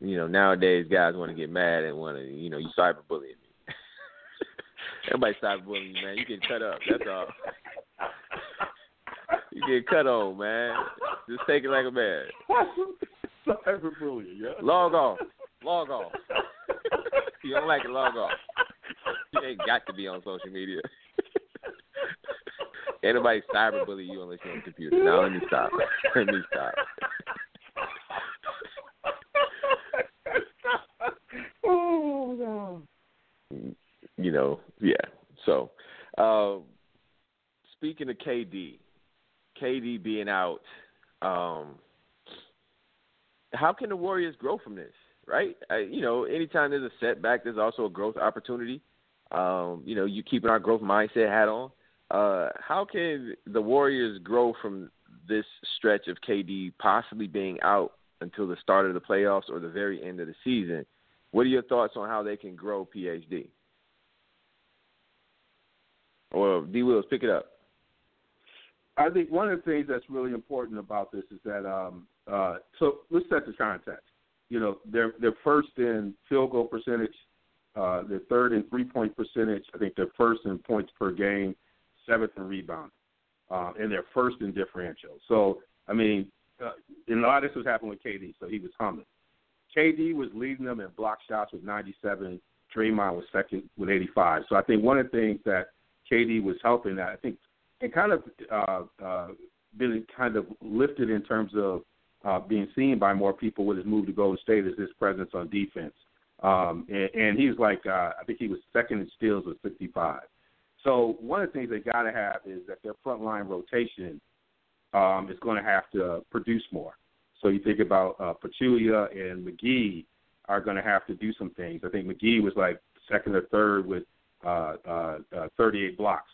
You know, nowadays guys want to get mad and want to, you know, you cyberbullying me. Everybody cyberbullying you, man. You get cut up. That's all. you get cut on, man. Just take it like a man. Cyberbullying, yeah. Log off. Log off. you don't like it, log off. You ain't got to be on social media. Anybody nobody cyberbully you unless you're on the computer. Now let me stop. Let me stop. oh no. You know, yeah. So, uh, speaking of KD, KD being out, um, how can the Warriors grow from this? Right? I, you know, anytime there's a setback, there's also a growth opportunity. Um, you know, you keeping our growth mindset hat on. Uh, how can the Warriors grow from this stretch of KD possibly being out until the start of the playoffs or the very end of the season? What are your thoughts on how they can grow PhD? Or D Wills, pick it up. I think one of the things that's really important about this is that um uh so let's set the context. You know, they're they're first in field goal percentage, uh they're third in three point percentage, I think they're first in points per game, seventh in rebound. Uh, and they're first in differential. So I mean, uh, and a lot of this was happening with KD, so he was humming. KD was leading them in block shots with 97. Draymond was second with 85. So I think one of the things that KD was helping that I think it kind of uh, uh, been kind of lifted in terms of uh, being seen by more people with his move to Golden State is his presence on defense. Um, and, and he's like, uh, I think he was second in steals with 65. So one of the things they got to have is that their front line rotation um, is going to have to produce more. So you think about uh, Pachulia and McGee are going to have to do some things. I think McGee was like second or third with uh, uh, uh, 38 blocks.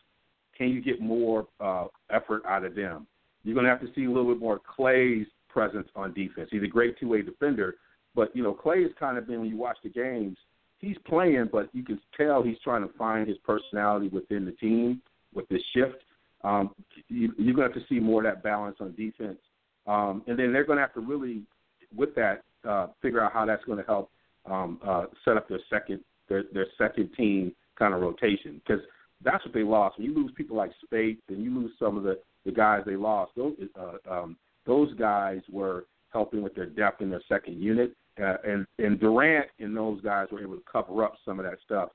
Can you get more uh, effort out of them? You're going to have to see a little bit more Klay's presence on defense. He's a great two-way defender, but you know Klay has kind of been when you watch the games, he's playing, but you can tell he's trying to find his personality within the team with this shift. Um, you, you're going to have to see more of that balance on defense, um, and then they're going to have to really, with that, uh, figure out how that's going to help um, uh, set up their second their their second team kind of rotation because that's what they lost. When you lose people like Speights and you lose some of the the guys they lost, those uh, um, those guys were helping with their depth in their second unit, uh, and and Durant and those guys were able to cover up some of that stuff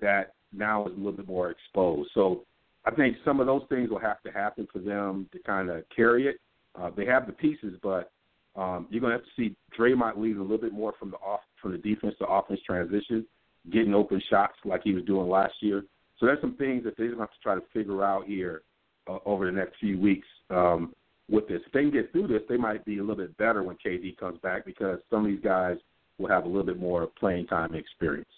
that now is a little bit more exposed. So I think some of those things will have to happen for them to kind of carry it. Uh, they have the pieces, but um, you're going to have to see Draymond lead a little bit more from the off from the defense to offense transition, getting open shots like he was doing last year. So there's some things that they're going to have to try to figure out here uh, over the next few weeks um, with this. If they can get through this, they might be a little bit better when KD comes back because some of these guys will have a little bit more playing time experience.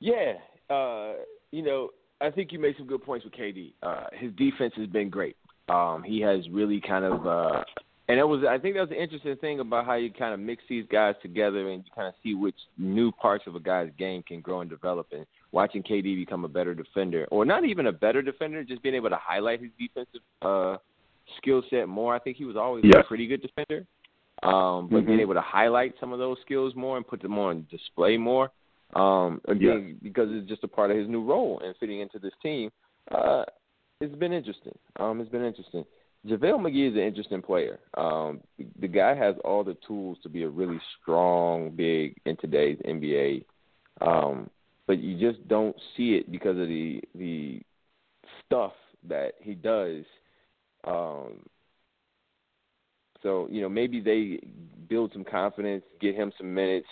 Yeah, uh, you know, I think you made some good points with KD. Uh, his defense has been great. Um, he has really kind of, uh, and it was. I think that was the interesting thing about how you kind of mix these guys together and you kind of see which new parts of a guy's game can grow and develop. And watching KD become a better defender, or not even a better defender, just being able to highlight his defensive uh, skill set more. I think he was always yes. a pretty good defender, um, but mm-hmm. being able to highlight some of those skills more and put them on display more um, again, yeah. because it's just a part of his new role and fitting into this team. Uh, it's been interesting. Um, it's been interesting. JaVale McGee is an interesting player. Um, the guy has all the tools to be a really strong big in today's NBA, um, but you just don't see it because of the the stuff that he does. Um, so you know maybe they build some confidence, get him some minutes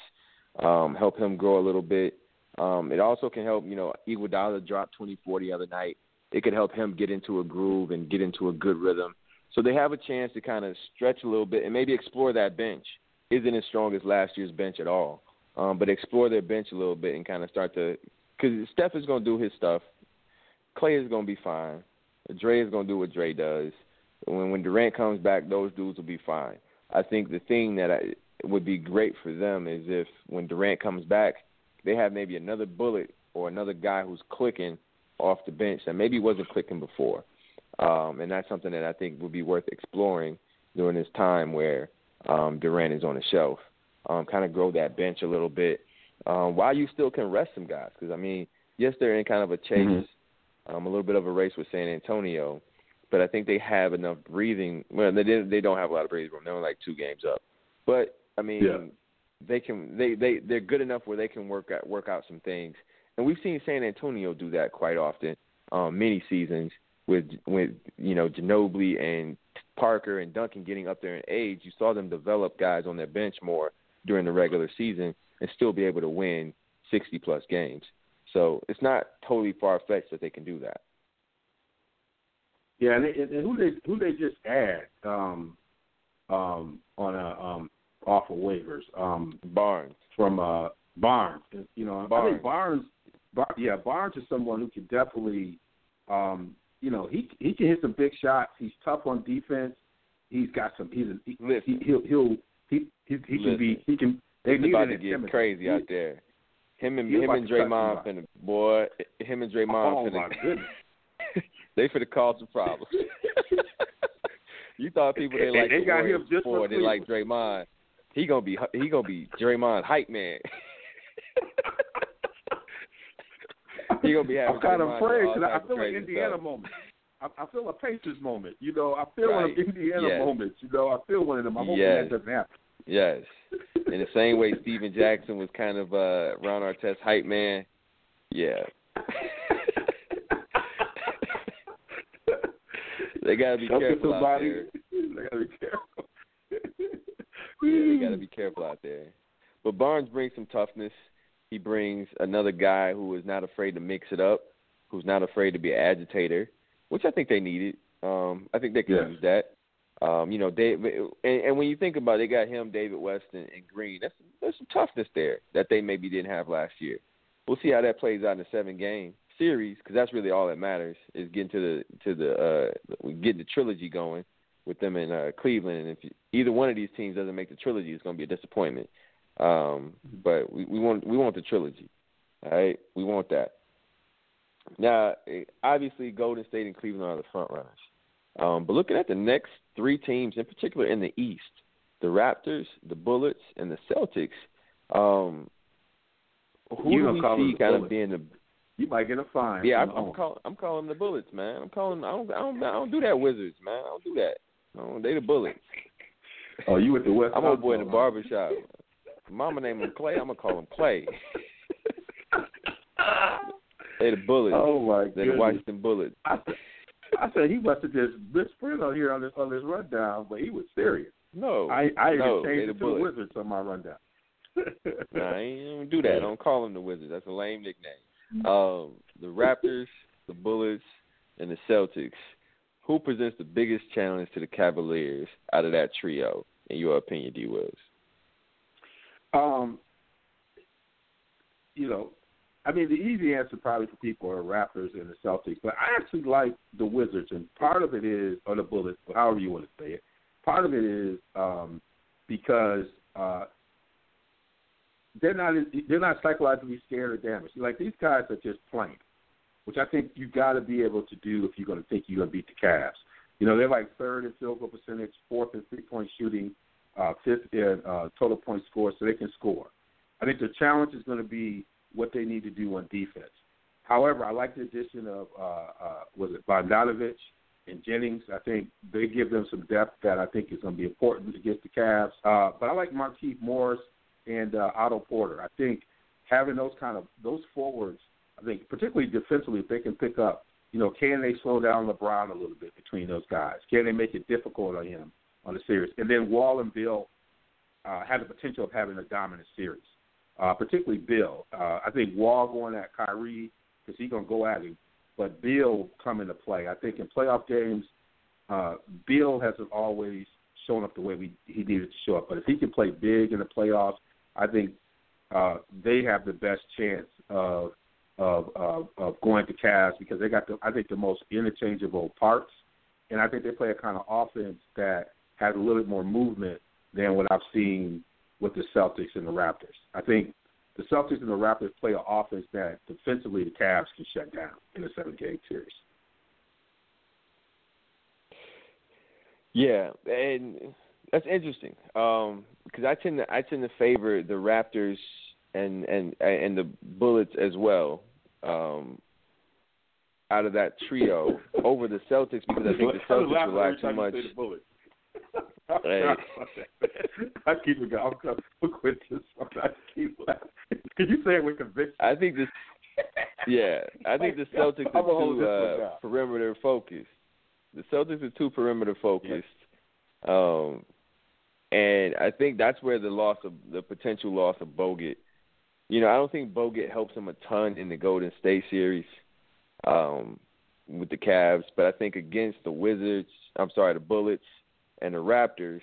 um, help him grow a little bit. Um, it also can help, you know, Iguodala dropped 24 the other night. It could help him get into a groove and get into a good rhythm. So they have a chance to kind of stretch a little bit and maybe explore that bench. Isn't as strong as last year's bench at all, um, but explore their bench a little bit and kind of start to because Steph is going to do his stuff. Klay is going to be fine. Dre is going to do what Dre does. When when Durant comes back, those dudes will be fine. I think the thing that I would be great for them is if when Durant comes back, they have maybe another bullet or another guy who's clicking off the bench that maybe wasn't clicking before. Um, and that's something that I think would be worth exploring during this time where um, Durant is on the shelf. Um, kind of grow that bench a little bit um, while you still can rest some guys. Because, I mean, yes, they're in kind of a chase, mm-hmm. um, a little bit of a race with San Antonio, but I think they have enough breathing. Well, they didn't, they don't have a lot of breathing room. They're only like two games up. But I mean, yeah. they can they they they're good enough where they can work out work out some things, and we've seen San Antonio do that quite often, um, many seasons with with you know Ginobili and Parker and Duncan getting up there in age. You saw them develop guys on their bench more during the regular season and still be able to win sixty plus games. So it's not totally far fetched that they can do that. Yeah, and, they, and who they who they just add um, um, on a um, off of waivers. Um, Barnes from uh, Barnes. You know, Barnes. I think Barnes. Bar, yeah, Barnes is someone who can definitely, um, you know, he he can hit some big shots. He's tough on defense. He's got some. He's a, he, he, he'll he'll he he, he can be he can. They He's need about to get crazy He- out there. Him and him and Draymond finna boy. Him and Draymond Oh finna my goodness! they finna cause some problems. you thought people they like they the got him Warriors just before they like Draymond. He gonna be he gonna be Draymond hype man. he gonna be having I'm kind of afraid because I feel an Indiana stuff. moment. I, I feel a Pacers moment. You know, I feel one of Indiana Yes. moments. You know, I feel one of them. I'm hoping Yes. that doesn't happen. Yes. In the same way Stephen Jackson was kind of uh Ron Artest hype man. Yeah. they gotta be Don't careful out there. They gotta be careful. Yeah, they gotta be careful out there. But Barnes brings some toughness. He brings another guy who is not afraid to mix it up, who's not afraid to be an agitator, which I think they needed. Um, I think they can Yeah. use that. Um, you know, Dave, and, and when you think about it, they got him, David West, and, and Green. That's there's some toughness there that they maybe didn't have last year. We'll see how that plays out in the seven game series because that's really all that matters is getting to the to the uh getting the trilogy going with them in uh, Cleveland. And if you, either one of these teams doesn't make the trilogy, it's going to be a disappointment. Um, but we, we want we want the trilogy. All right, we want that. Now, obviously, Golden State and Cleveland are the front runners. Um, but looking at the next three teams, in particular in the East, the Raptors, the Bullets, and the Celtics, um, who You do we see kind of being the You might get a fine. yeah, I'm, I'm calling. I'm calling the Bullets, man. I'm calling. I don't. I don't. I don't do that, Wizards, man. I don't do that. No, they the Bullets. Oh, you with the West? I'm old boy in the huh? Mama named him Clay. I'm gonna call him Clay. they the Bullets. Oh my god. They the. Washington Bullets. I said, I said he must have just misprint on here on this on this rundown, but he was serious. No, I I no, changed the it to the. Wizards on my rundown. Nah, I ain't don't do that. Don't call them the Wizards. That's a lame nickname. Um, the Raptors, the Bullets, and the Celtics. Who presents the biggest challenge to the Cavaliers out of that trio, in your opinion, D. Wills? Um, you know, I mean, the easy answer probably for people are Raptors and the Celtics, but I actually like the Wizards, and part of it is, or the Bullets, however you want to say it. Part of it is um, because uh, they're not they're not psychologically scared or damaged. Like these guys are just playing, which I think you got to be able to do if you're going to think you're going to beat the Cavs. You know, they're like third in field goal percentage, fourth in three point shooting, uh, fifth in uh, total point score, so they can score. I think the challenge is going to be what they need to do on defense. However, I like the addition of uh, uh, was it Bogdanovic and Jennings. I think they give them some depth that I think is going to be important against the Cavs. Uh, but I like Markieff Morris and uh, Otto Porter. I think having those kind of those forwards, I think particularly defensively, if they can pick up, you know, can they slow down LeBron a little bit between those guys? Can they make it difficult on him on the series? And then Wall and Beal uh, have the potential of having a dominant series. Uh, particularly Beal. Uh, I think Wall going at Kyrie because he's gonna go at him, but Beal come into play. I think in playoff games, uh, Beal hasn't always shown up the way we he needed to show up. But if he can play big in the playoffs, I think uh, they have the best chance of of of, of going to Cavs because they got the I think the most interchangeable parts, and I think they play a kind of offense that has a little bit more movement than what I've seen with the Celtics and the Raptors. I think the Celtics and the Raptors play an offense that defensively the Cavs can shut down in a seven game series. Yeah, and that's interesting um, because I tend to I tend to favor the Raptors and and and the Bullets as well um, out of that trio over the Celtics because I think the Celtics rely too much. Hey. I keep it going. I'm I'm quit this. I keep laughing. Can you say it with conviction? I think this. Yeah, I think the Celtics are too uh, perimeter focused. The Celtics are too perimeter focused, um, and I think that's where the loss of the potential loss of Bogut. You know, I don't think Bogut helps him a ton in the Golden State series um, with the Cavs, but I think against the Wizards, I'm sorry, the Bullets and the Raptors,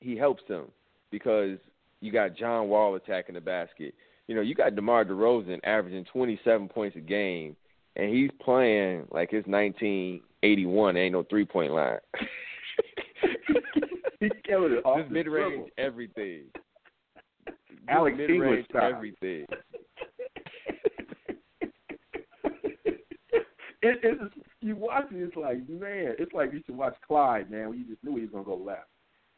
he helps them because you got John Wall attacking the basket. You know, you got DeMar DeRozan averaging 27 points a game, and he's playing like it's 1981. Ain't no three point line. He's killing it off Just mid range dribble. everything. Alex mid-range style. everything. it, it's you watch it, it's like man, it's like you should watch Clyde, man. When you just knew he was gonna go left,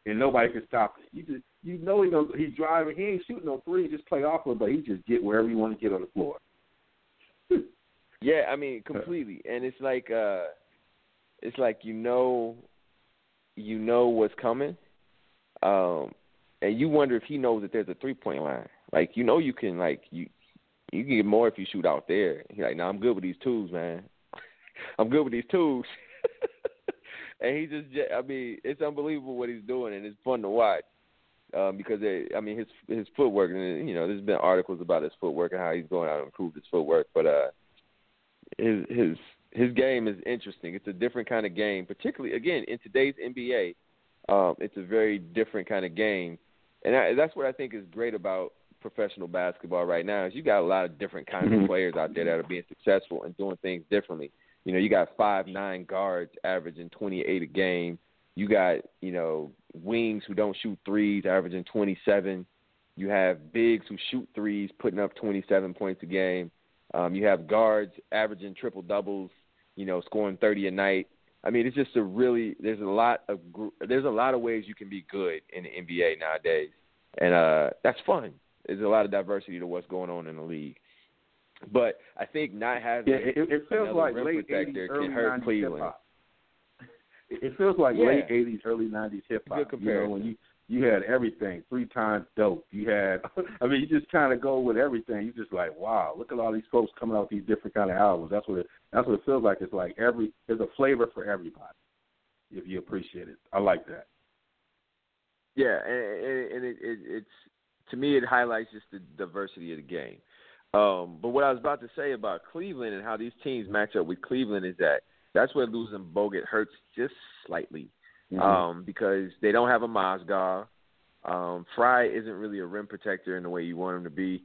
and nobody could stop it. You just you know he gonna he's driving, he ain't shooting no three, just play off of, but he just get wherever you want to get on the floor. Yeah, I mean completely. And it's like uh it's like you know you know what's coming. Um and you wonder if he knows that there's a three point line. Like you know you can like you you can get more if you shoot out there. He's like, "No, I'm good with these twos, man. I'm good with these tools. and he just I mean, it's unbelievable what he's doing and it's fun to watch. Um, because they, I mean his his footwork and you know there's been articles about his footwork and how he's going out and improve his footwork, but uh his his his game is interesting. It's a different kind of game, particularly again in today's NBA. Um, it's a very different kind of game, and I, that's what I think is great about professional basketball right now. Is you got a lot of different kinds of players out there that are being successful and doing things differently. You know, you got five nine guards averaging twenty eight a game. You got you know wings who don't shoot threes averaging twenty seven. You have bigs who shoot threes, putting up 27 points a game. Um, you have guards averaging triple doubles, you know, scoring 30 a night. I mean, it's just a really there's a lot of there's a lot of ways you can be good in the NBA nowadays, and uh, that's fun. There's a lot of diversity to what's going on in the league. But I think not having Yeah, it, it feels another like late protector '80s, early can hurt '90s Cleveland. hip hop. It it feels like Yeah. late '80s, early '90s hip hop. Good You know, when you you had everything, three times dope. You had, I mean, you just kind of go with everything. You just like, wow, look at all these folks coming out with these different kind of albums. That's what it, that's what it feels like. It's like every there's a flavor for everybody. If you appreciate it, I like that. Yeah, and, and, and it, it, it's to me it highlights just the diversity of the game. Um, but what I was about to say about Cleveland and how these teams match up with Cleveland is that that's where losing Bogut hurts just slightly Mhm. um, because they don't have a Mozgov. Um, Frye isn't really a rim protector in the way you want him to be.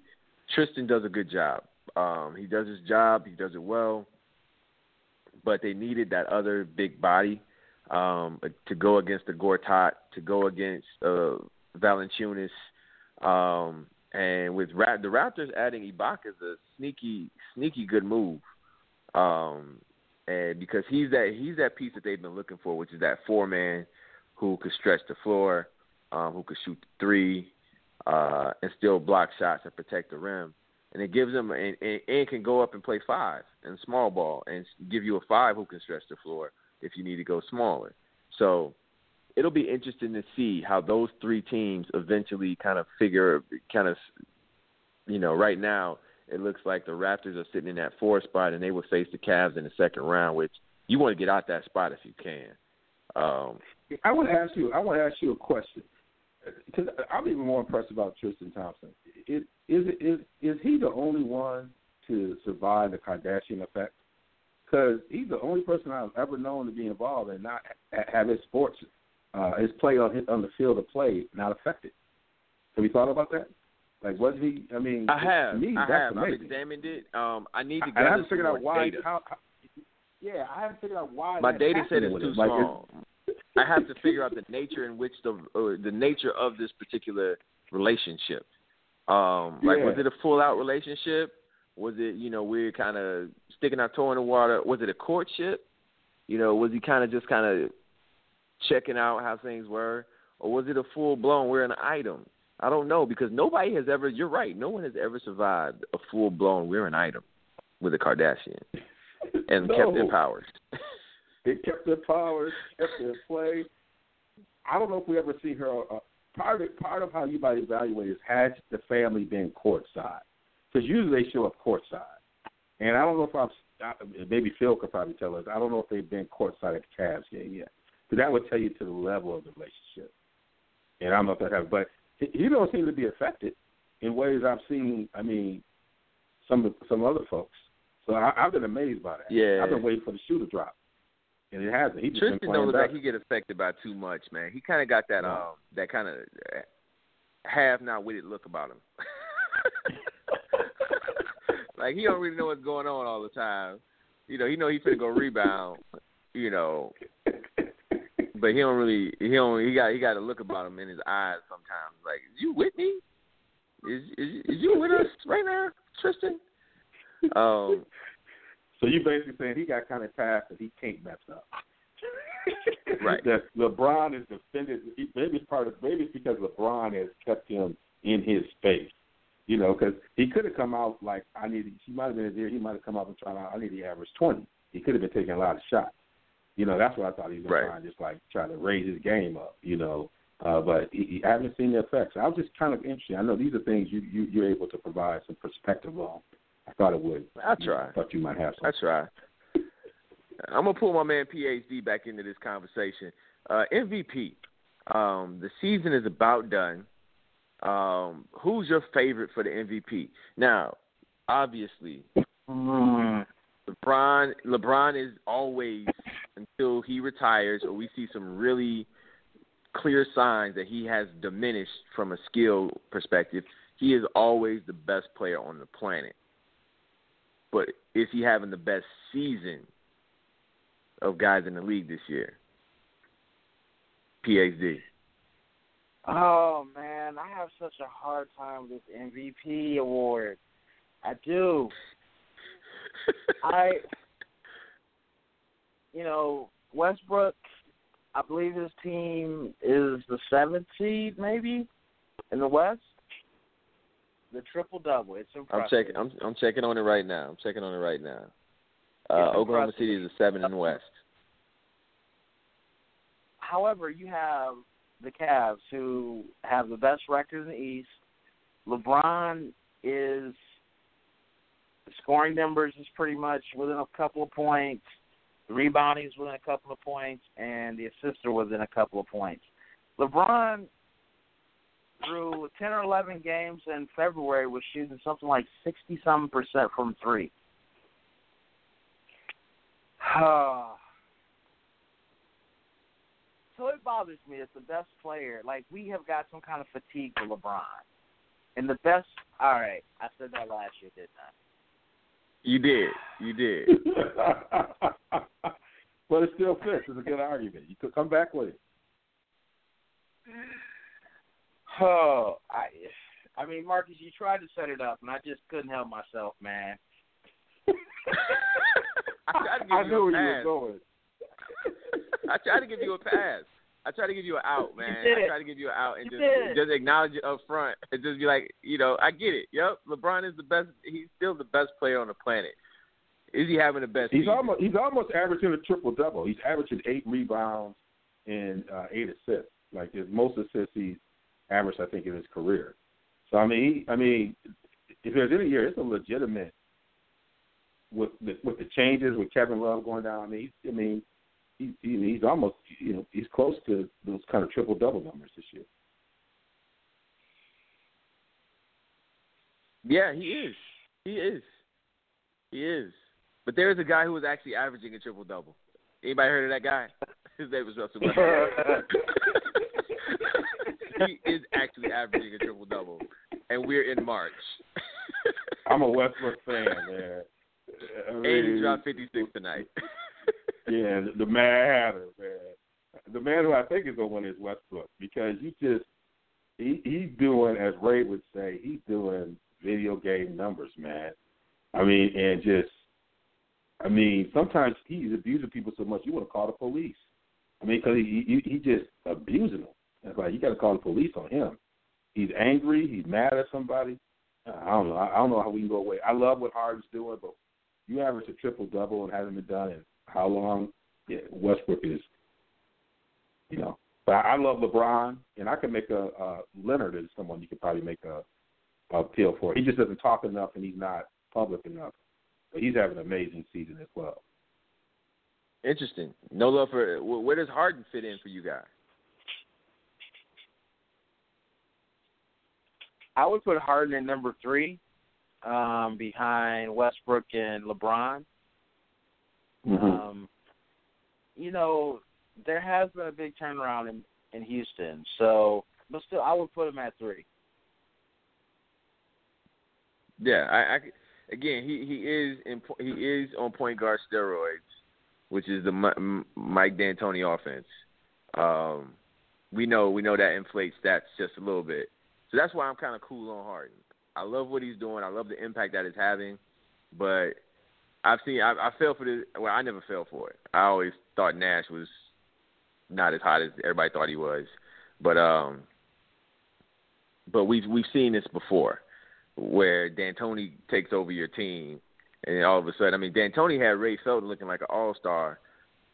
Tristan does a good job. Um, he does his job. He does it well. But they needed that other big body um, to go against the Gortat, to go against uh, Valanciunas. Um, and with Ra- the Raptors adding Ibaka is a sneaky, sneaky good move. Um, and because he's that he's that piece that they've been looking for, which is that four man who could stretch the floor, um, who could shoot the three, uh, and still block shots and protect the rim. And it gives them and, and, and can go up and play five and small ball and give you a five who can stretch the floor if you need to go smaller. So it'll be interesting to see how those three teams eventually kind of figure kind of you know right now it looks like the Raptors are sitting in that four spot and they will face the Cavs in the second round, which you want to get out that spot if you can. Um, I want to ask you. I want to ask you a question because I'm even more impressed about Tristan Thompson. Is is is is he the only one to survive the Kardashian effect? Because he's the only person I've ever known to be involved and not have his sports, uh, his play on his, on the field of play not affected. Have you thought about that? Like, was he? I mean, I have, me, I have, I've examined it. Um, I need to And I haven't figured out why. How, how, yeah, I haven't figured out why. My data it's with too. Like, small. I have to figure out the nature in which the the nature of this particular relationship. Um, like, Yeah. was it a full out relationship? Was it you know we're kind of sticking our toe in the water? Was it a courtship? You know, was he kind of just kind of checking out how things were, or was it a full blown we're an item? I don't know because nobody has ever. You're right. No one has ever survived a full blown we're an item with a Kardashian and kept their No. powers. They kept their powers, kept their play. I don't know if we ever see her. Uh, part of part of how you might evaluate is has the family been courtside? Because usually they show up courtside, and I don't know if I'm. Maybe Phil could probably tell us. I don't know if they've been courtside at the Cavs game yet, but that would tell you to the level of the relationship. And I don't know if that has, but he, don't seem to be affected in ways I've seen. I mean, some some other folks. So I, I've been amazed by that. Yeah. I've been waiting for the shoe to drop, and it hasn't. He just Tristan don't look like he get affected by too much, man. He kind of got that um that kind of half not witted look about him. like he don't really know what's going on all the time. You know, he know he finna go rebound. You know, but he don't really he don't he got he got a look about him in his eyes sometimes. Like, is you with me? Is is, is you with us right now, Tristan? Um, So you basically saying he got kind of tasked that he can't mess up. Right. That LeBron is defended. Maybe it's part of. Maybe it's because LeBron has kept him in his space. You know, because he could have come out like I need. He might have been there. He might have come out and tried out. I need the average twenty. He could have been taking a lot of shots. You know, that's what I thought he was going Right. trying, just like try to raise his game up. You know, uh, but he, he, I haven't seen the effects. I was just kind of interested. I know these are things you, you you're able to provide some perspective on. I thought it would. I try. I thought you might have some. That's right. I'm gonna pull my man PhD back into this conversation. Uh, MVP. Um, the season is about done. Um, who's your favorite for the MVP? Now, obviously, Mm, LeBron LeBron is always until he retires or we see some really clear signs that he has diminished from a skill perspective. He is always the best player on the planet. But is he having the best season of guys in the league this year? PhD. Oh man, I have such a hard time with this MVP award. I do. I, you know, Westbrook. I believe his team is the seventh seed, maybe, in the West. The triple double. It's impressive. I'm checking. I'm I'm checking on it right now. I'm checking on it right now. Uh, Oklahoma. City is a seven in the West. However, you have the Cavs who have the best record in the East. LeBron is the scoring numbers is pretty much within a couple of points. The rebounding is within a couple of points, and the assists are within a couple of points. LeBron through ten or eleven games in February was shooting something like sixty some percent from three. So it bothers me as the best player. Like we have got some kind of fatigue for LeBron. And the best all right, I said that last year, didn't I? You did. You did. but it still fits. It's a good argument. You could come back with it. Oh, I I mean, Marcus, you tried to set it up and I just couldn't help myself, man. I tried to give I you knew a where pass. you were going. I tried to give you a pass. I try to give you an out, man. did. I tried to give you an out and You just just acknowledge it up front and just be like, you know, I get it. Yep, LeBron is the best. He's still the best player on the planet. Is he having the best? He's season? almost he's almost averaging a triple double. He's averaging eight rebounds and uh, eight assists. Like his most assists he's averaged, I think, in his career. So I mean, he, I mean, if there's any year, it's a legitimate with the, with the changes with Kevin Love going down. I mean, he's, I mean, he, he, he's almost you know he's close to those kind of triple double numbers this year. Yeah, he is. He is. He is. But there is a guy who was actually averaging a triple double. Anybody heard of that guy? His name was Russell Westbrook. he is actually averaging a triple double, and we're in March. I'm a Westbrook fan, man. I and he mean, dropped 56 tonight. Yeah, the, Mad Hatter, man. The man who I think is gonna win is Westbrook because you just he he's doing as Ray would say he's doing video game numbers, man. I mean, and just I mean sometimes he's abusing people so much you want to call the police. I mean, because he, he he just abusing them. It's like you got to call the police on him. He's angry. He's mad at somebody. I don't know. I I don't know how we can go away. I love what Harden's doing, but you average a triple double and hasn't been done in how long? Yeah, Westbrook is. You know, but I I love LeBron, and I can make a uh, Leonard is someone you could probably make a, a appeal for. He just doesn't talk enough, and he's not public enough. But he's having an amazing season as well. Interesting. No love for where does Harden fit in for you guys? I would put Harden at number three, um, behind Westbrook and LeBron. Um, you know, there has been a big turnaround in in Houston, so but still, I would put him at three. Yeah, I, I again he he is in, he is on point guard steroids, which is the M- Mike D'Antoni offense. Um, we know we know that inflates stats just a little bit, so that's why I'm kind of cool on Harden. I love what he's doing. I love the impact that it's having, but I've seen I, I fell for this. Well, I never fell for it. I always thought Nash was not as hot as everybody thought he was, but um, but we've we've seen this before where D'Antoni takes over your team, and all of a sudden, I mean, D'Antoni had Ray Felton looking like an all star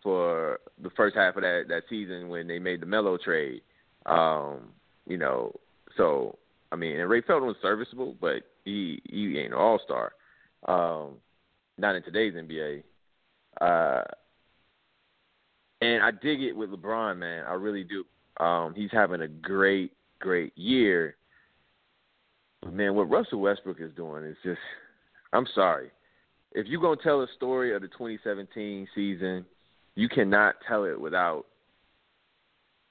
for the first half of that that season when they made the Melo trade. Um, you know, so I mean, and Ray Felton was serviceable, but he he ain't an all star. Um, not in today's NBA. Uh, and I dig it with LeBron, man. I really do. Um, he's having a great, great year. But man, what Russell Westbrook is doing is just I'm sorry. if you're gonna tell a story of the 2017 season, you cannot tell it without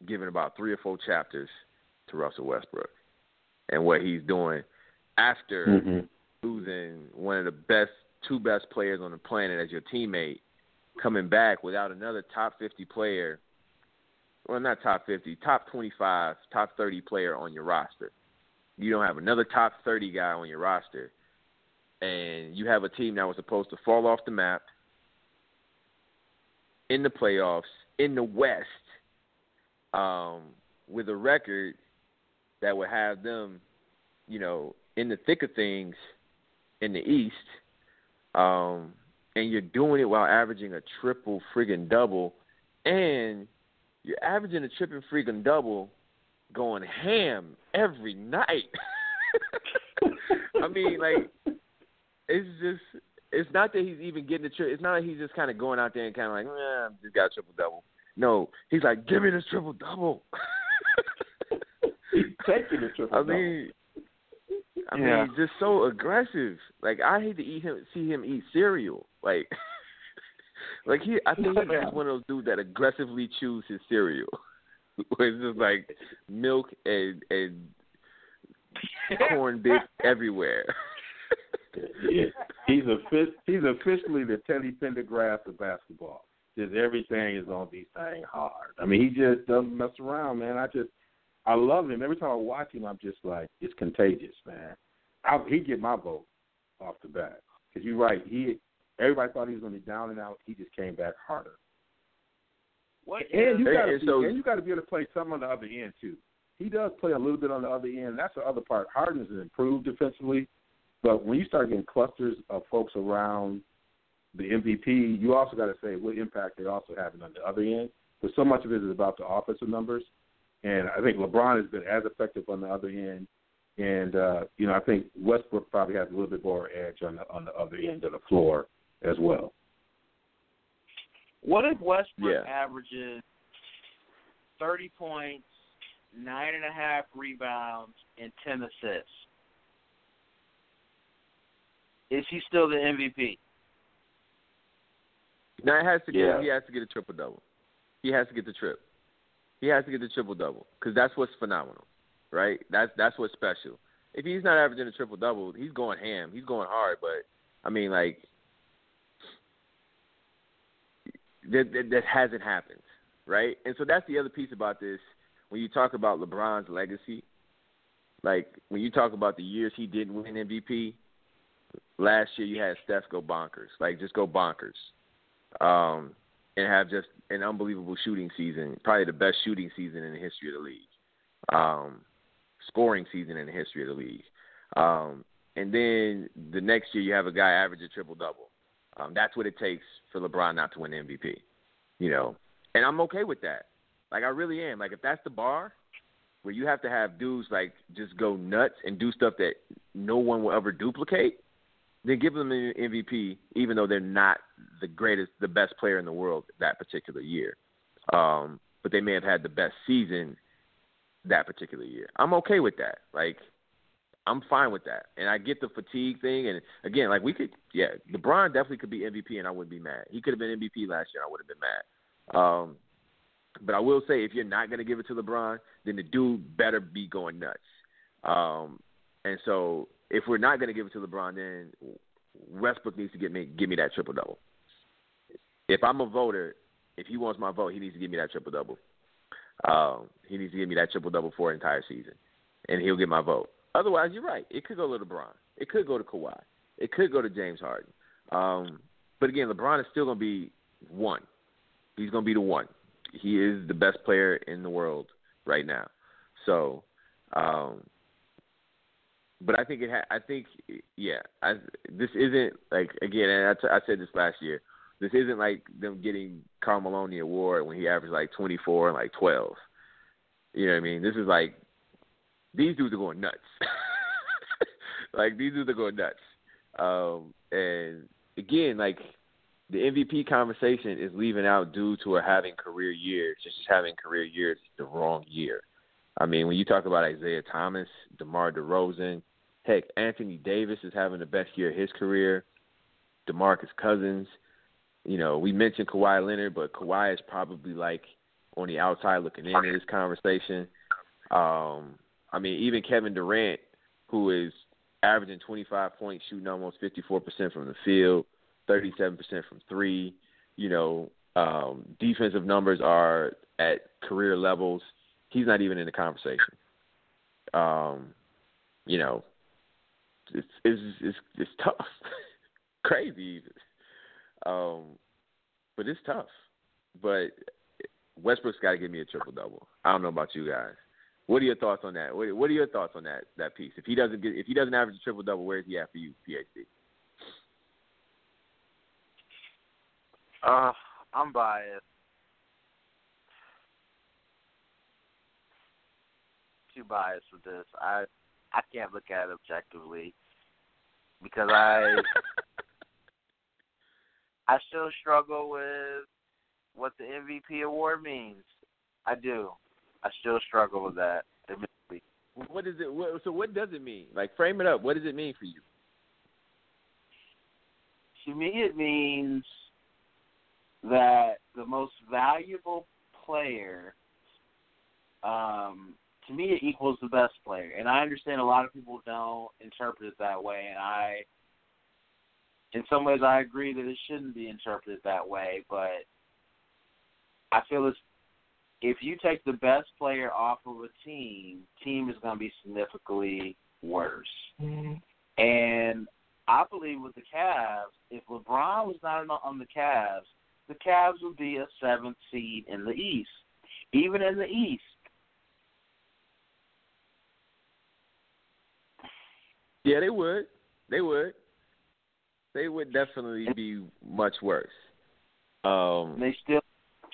giving about three or four chapters to Russell Westbrook and what he's doing after Mm-hmm. losing one of the best two best players on the planet as your teammate, coming back without another top 50 player, well, not top 50, top 25, top 30 player on your roster. You don't have another top 30 guy on your roster, and you have a team that was supposed to fall off the map in the playoffs in the West, um, with a record that would have them, you know, in the thick of things in the East, um, and you're doing it while averaging a triple friggin' double, and you're averaging a triple friggin' double, going ham every night. I mean, like, it's just. It's not that he's even getting the tri It's not like he's just kind of going out there and kind of like, eh, I just got a triple double. No, he's like, give me this triple double. He's taking the triple I mean, I mean, Yeah. he's just so aggressive. Like I hate to eat him, see him eat cereal. Like, like he, I think he's just one of those dudes that aggressively chews his cereal. Where it's just like milk and and corn bits everywhere. Yeah. He's offic- he's officially the Teddy Pendergrass of basketball. Just everything is on these things hard. I mean, he just doesn't mess around, man. I just I love him. Every time I watch him, I'm just like it's contagious, man. I, he get my vote off the bat because you're right. He everybody thought he was going to be down and out. He just came back harder. What And you got to so- and you got to be able to play some on the other end too. He does play a little bit on the other end. That's the other part. Harden's improved defensively, but when you start getting clusters of folks around the MVP, you also got to say what impact they're also having on the other end. Because so much of it is about the offensive numbers, and I think LeBron has been as effective on the other end. And uh, you know, I think Westbrook probably has a little bit more edge on the on the other end of the floor as well. What if Westbrook Yeah. averages thirty points, nine and a half rebounds, and ten assists? Is he still the MVP? Now it has to get Yeah. he has to get a triple double. He has to get the trip. He has to get the triple double because that's what's phenomenal, right? That's that's what's special. If he's not averaging a triple double, he's going ham. He's going hard, but I mean, like that, that that hasn't happened, right? And so that's the other piece about this. When you talk about LeBron's legacy, like when you talk about the years he didn't win MVP, last year you had Steph go bonkers, like just go bonkers um, and have just an unbelievable shooting season, probably the best shooting season in the history of the league, um, scoring season in the history of the league. Um, and then the next year you have a guy average a triple double. Um, that's what it takes for LeBron not to win MVP, you know. And I'm okay with that. Like I really am. Like if that's the bar, where you have to have dudes like just go nuts and do stuff that no one will ever duplicate, then give them an MVP, even though they're not the greatest, the best player in the world that particular year. Um, but they may have had the best season that particular year. I'm okay with that. Like, I'm fine with that, and I get the fatigue thing. And again, like we could, yeah, LeBron definitely could be MVP, and I wouldn't be mad. He could have been MVP last year, I would have been mad. Um, but I will say, if you're not going to give it to LeBron, then the dude better be going nuts. Um, and so, if we're not going to give it to LeBron, then Westbrook needs to get me give me that triple double. If I'm a voter, if he wants my vote, he needs to give me that triple double. Um, he needs to give me that triple double for an entire season, and he'll get my vote. Otherwise, you're right. It could go to LeBron. It could go to Kawhi. It could go to James Harden. Um, but again, LeBron is still going to be one. He's going to be the one. He is the best player in the world right now. So, um, but I think it. Ha- I think yeah. I, this isn't like again. And I, t- I said this last year. This isn't like them getting Carl Maloney award when he averaged like 24 and like 12. You know what I mean? This is like these dudes are going nuts. like these dudes are going nuts. Um, and again, like the MVP conversation is leaving out dudes who are having career years, just having career years is the wrong year. I mean, when you talk about Isaiah Thomas, DeMar DeRozan, heck, Anthony Davis is having the best year of his career. DeMarcus Cousins. You know, we mentioned Kawhi Leonard, but Kawhi is probably like on the outside looking in this conversation. Um, I mean, even Kevin Durant, who is averaging 25 points, shooting almost 54% from the field, 37% from three. You know, um, defensive numbers are at career levels. He's not even in the conversation. Um, you know, it's it's it's, it's tough, crazy even. Um, but it's tough. But Westbrook's got to give me a triple double. I don't know about you guys. What are your thoughts on that? What, what are your thoughts on that that piece? If he doesn't get if he doesn't average a triple double, where is he at for you, PhD? Uh, I'm biased. Too biased with this. I I can't look at it objectively because I I still struggle with what the MVP award means. I do. I still struggle with that. admittedly. What does it? What, so what does it mean? Like frame it up. What does it mean for you? To me, it means that the most valuable player, um, to me, it equals the best player. And I understand a lot of people don't interpret it that way, and I, in some ways, I agree that it shouldn't be interpreted that way. But I feel it's if you take the best player off of a team, team is going to be significantly worse. Mm-hmm. And I believe with the Cavs, if LeBron was not on the Cavs, the Cavs would be a seventh seed in the East, even in the East. Yeah, they would. They would. They would definitely be much worse. Um, they still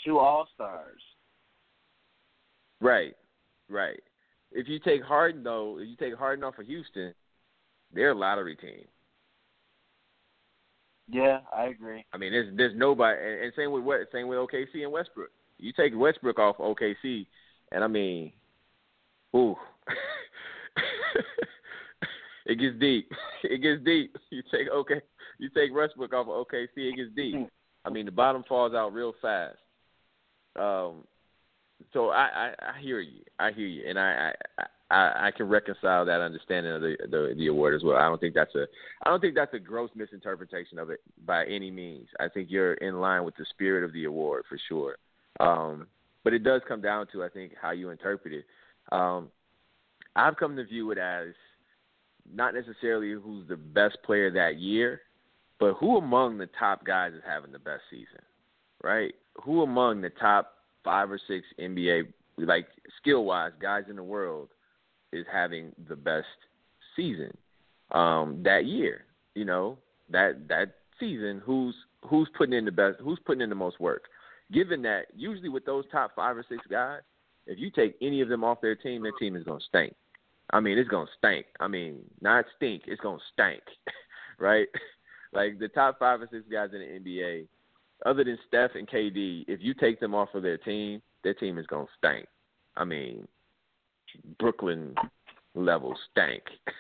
two All Stars. Right, right. If you take Harden though, if you take Harden off of Houston, they're a lottery team. Yeah, I agree. I mean, there's there's nobody, and, same with what same with OKC and Westbrook. You take Westbrook off OKC, and I mean, ooh, it gets deep. It gets deep. You take okay, you take Westbrook off of OKC, it gets deep. I mean, the bottom falls out real fast. Um, so I, I, I hear you. I hear you, and I, I I, I can reconcile that understanding of the, the the award as well. I don't think that's a I don't think that's a gross misinterpretation of it by any means. I think you're in line with the spirit of the award for sure. Um, but it does come down to I think how you interpret it. Um, I've come to view it as not necessarily who's the best player that year, but who among the top guys is having the best season, right? Who among the top five or six NBA like skill wise guys in the world is having the best season um, that year. You know that that season, who's who's putting in the best, who's putting in the most work. Given that usually with those top five or six guys, if you take any of them off their team, their team is gonna stink. I mean, it's gonna stink. I mean, not stink, it's gonna stink, right? like the top five or six guys in the NBA, other than Steph and KD, if you take them off of their team, their team is gonna stink. I mean, Brooklyn level stank.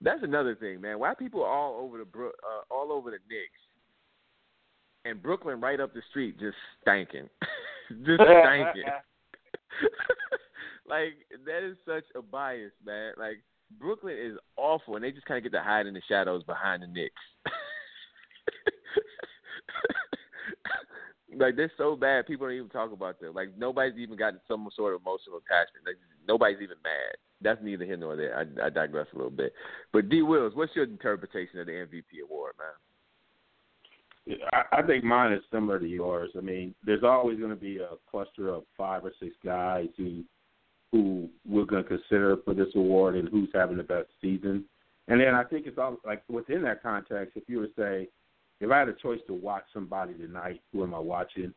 That's another thing, man. Why people all over the Bro- uh, all over the Knicks and Brooklyn right up the street just stanking, just stanking. Like that is such a bias, man. Like Brooklyn is awful, and they just kind of get to hide in the shadows behind the Knicks. like they're so bad, people don't even talk about them. Like nobody's even gotten some sort of emotional attachment. Like nobody's even mad. That's neither here nor there. I, I digress a little bit. But D Wills, what's your interpretation of the MVP award, man? I think mine is similar to yours. I mean, there's always going to be a cluster of five or six guys who who we're going to consider for this award and who's having the best season. And then I think it's all like within that context, if you were to say, if I had a choice to watch somebody tonight, who am I watching?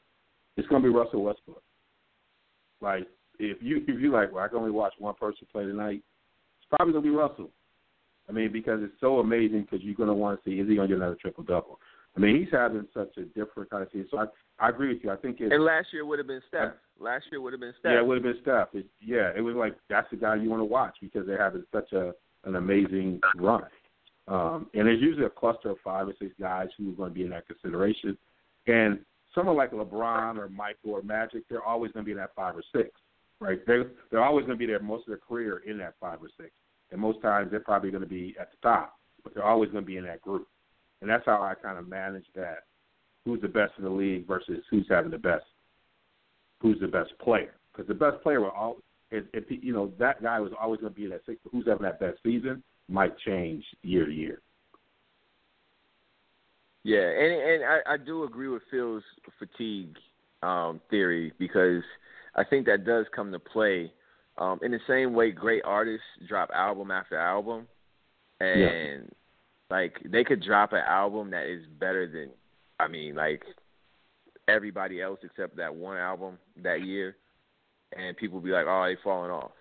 It's going to be Russell Westbrook. Like if you if you like, well, I can only watch one person play tonight. It's probably going to be Russell. I mean, because it's so amazing because you're going to want to see is he going to get another triple double. I mean, he's having such a different kind of season. So I I agree with you. I think it's and last year would have been Steph. Last year would have been Steph. Yeah, it would have been Steph. It, yeah, it was like that's the guy you want to watch because they're having such a an amazing run. Um, and there's usually a cluster of five or six guys who are going to be in that consideration. And someone like LeBron or Michael or Magic, they're always going to be in that five or six, right? They're, they're always going to be there most of their career in that five or six. And most times they're probably going to be at the top, but they're always going to be in that group. And that's how I kind of manage that. Who's the best in the league versus who's having the best, who's the best player? Because the best player will all, if, if you know that guy was always going to be that six. Who's having that best season might change year to year. Yeah, and and I, I do agree with Phil's fatigue um, theory because I think that does come to play. Um, in the same way, great artists drop album after album, and Yeah. like they could drop an album that is better than, I mean, like everybody else except that one album that year, and people be like, "Oh, they falling off."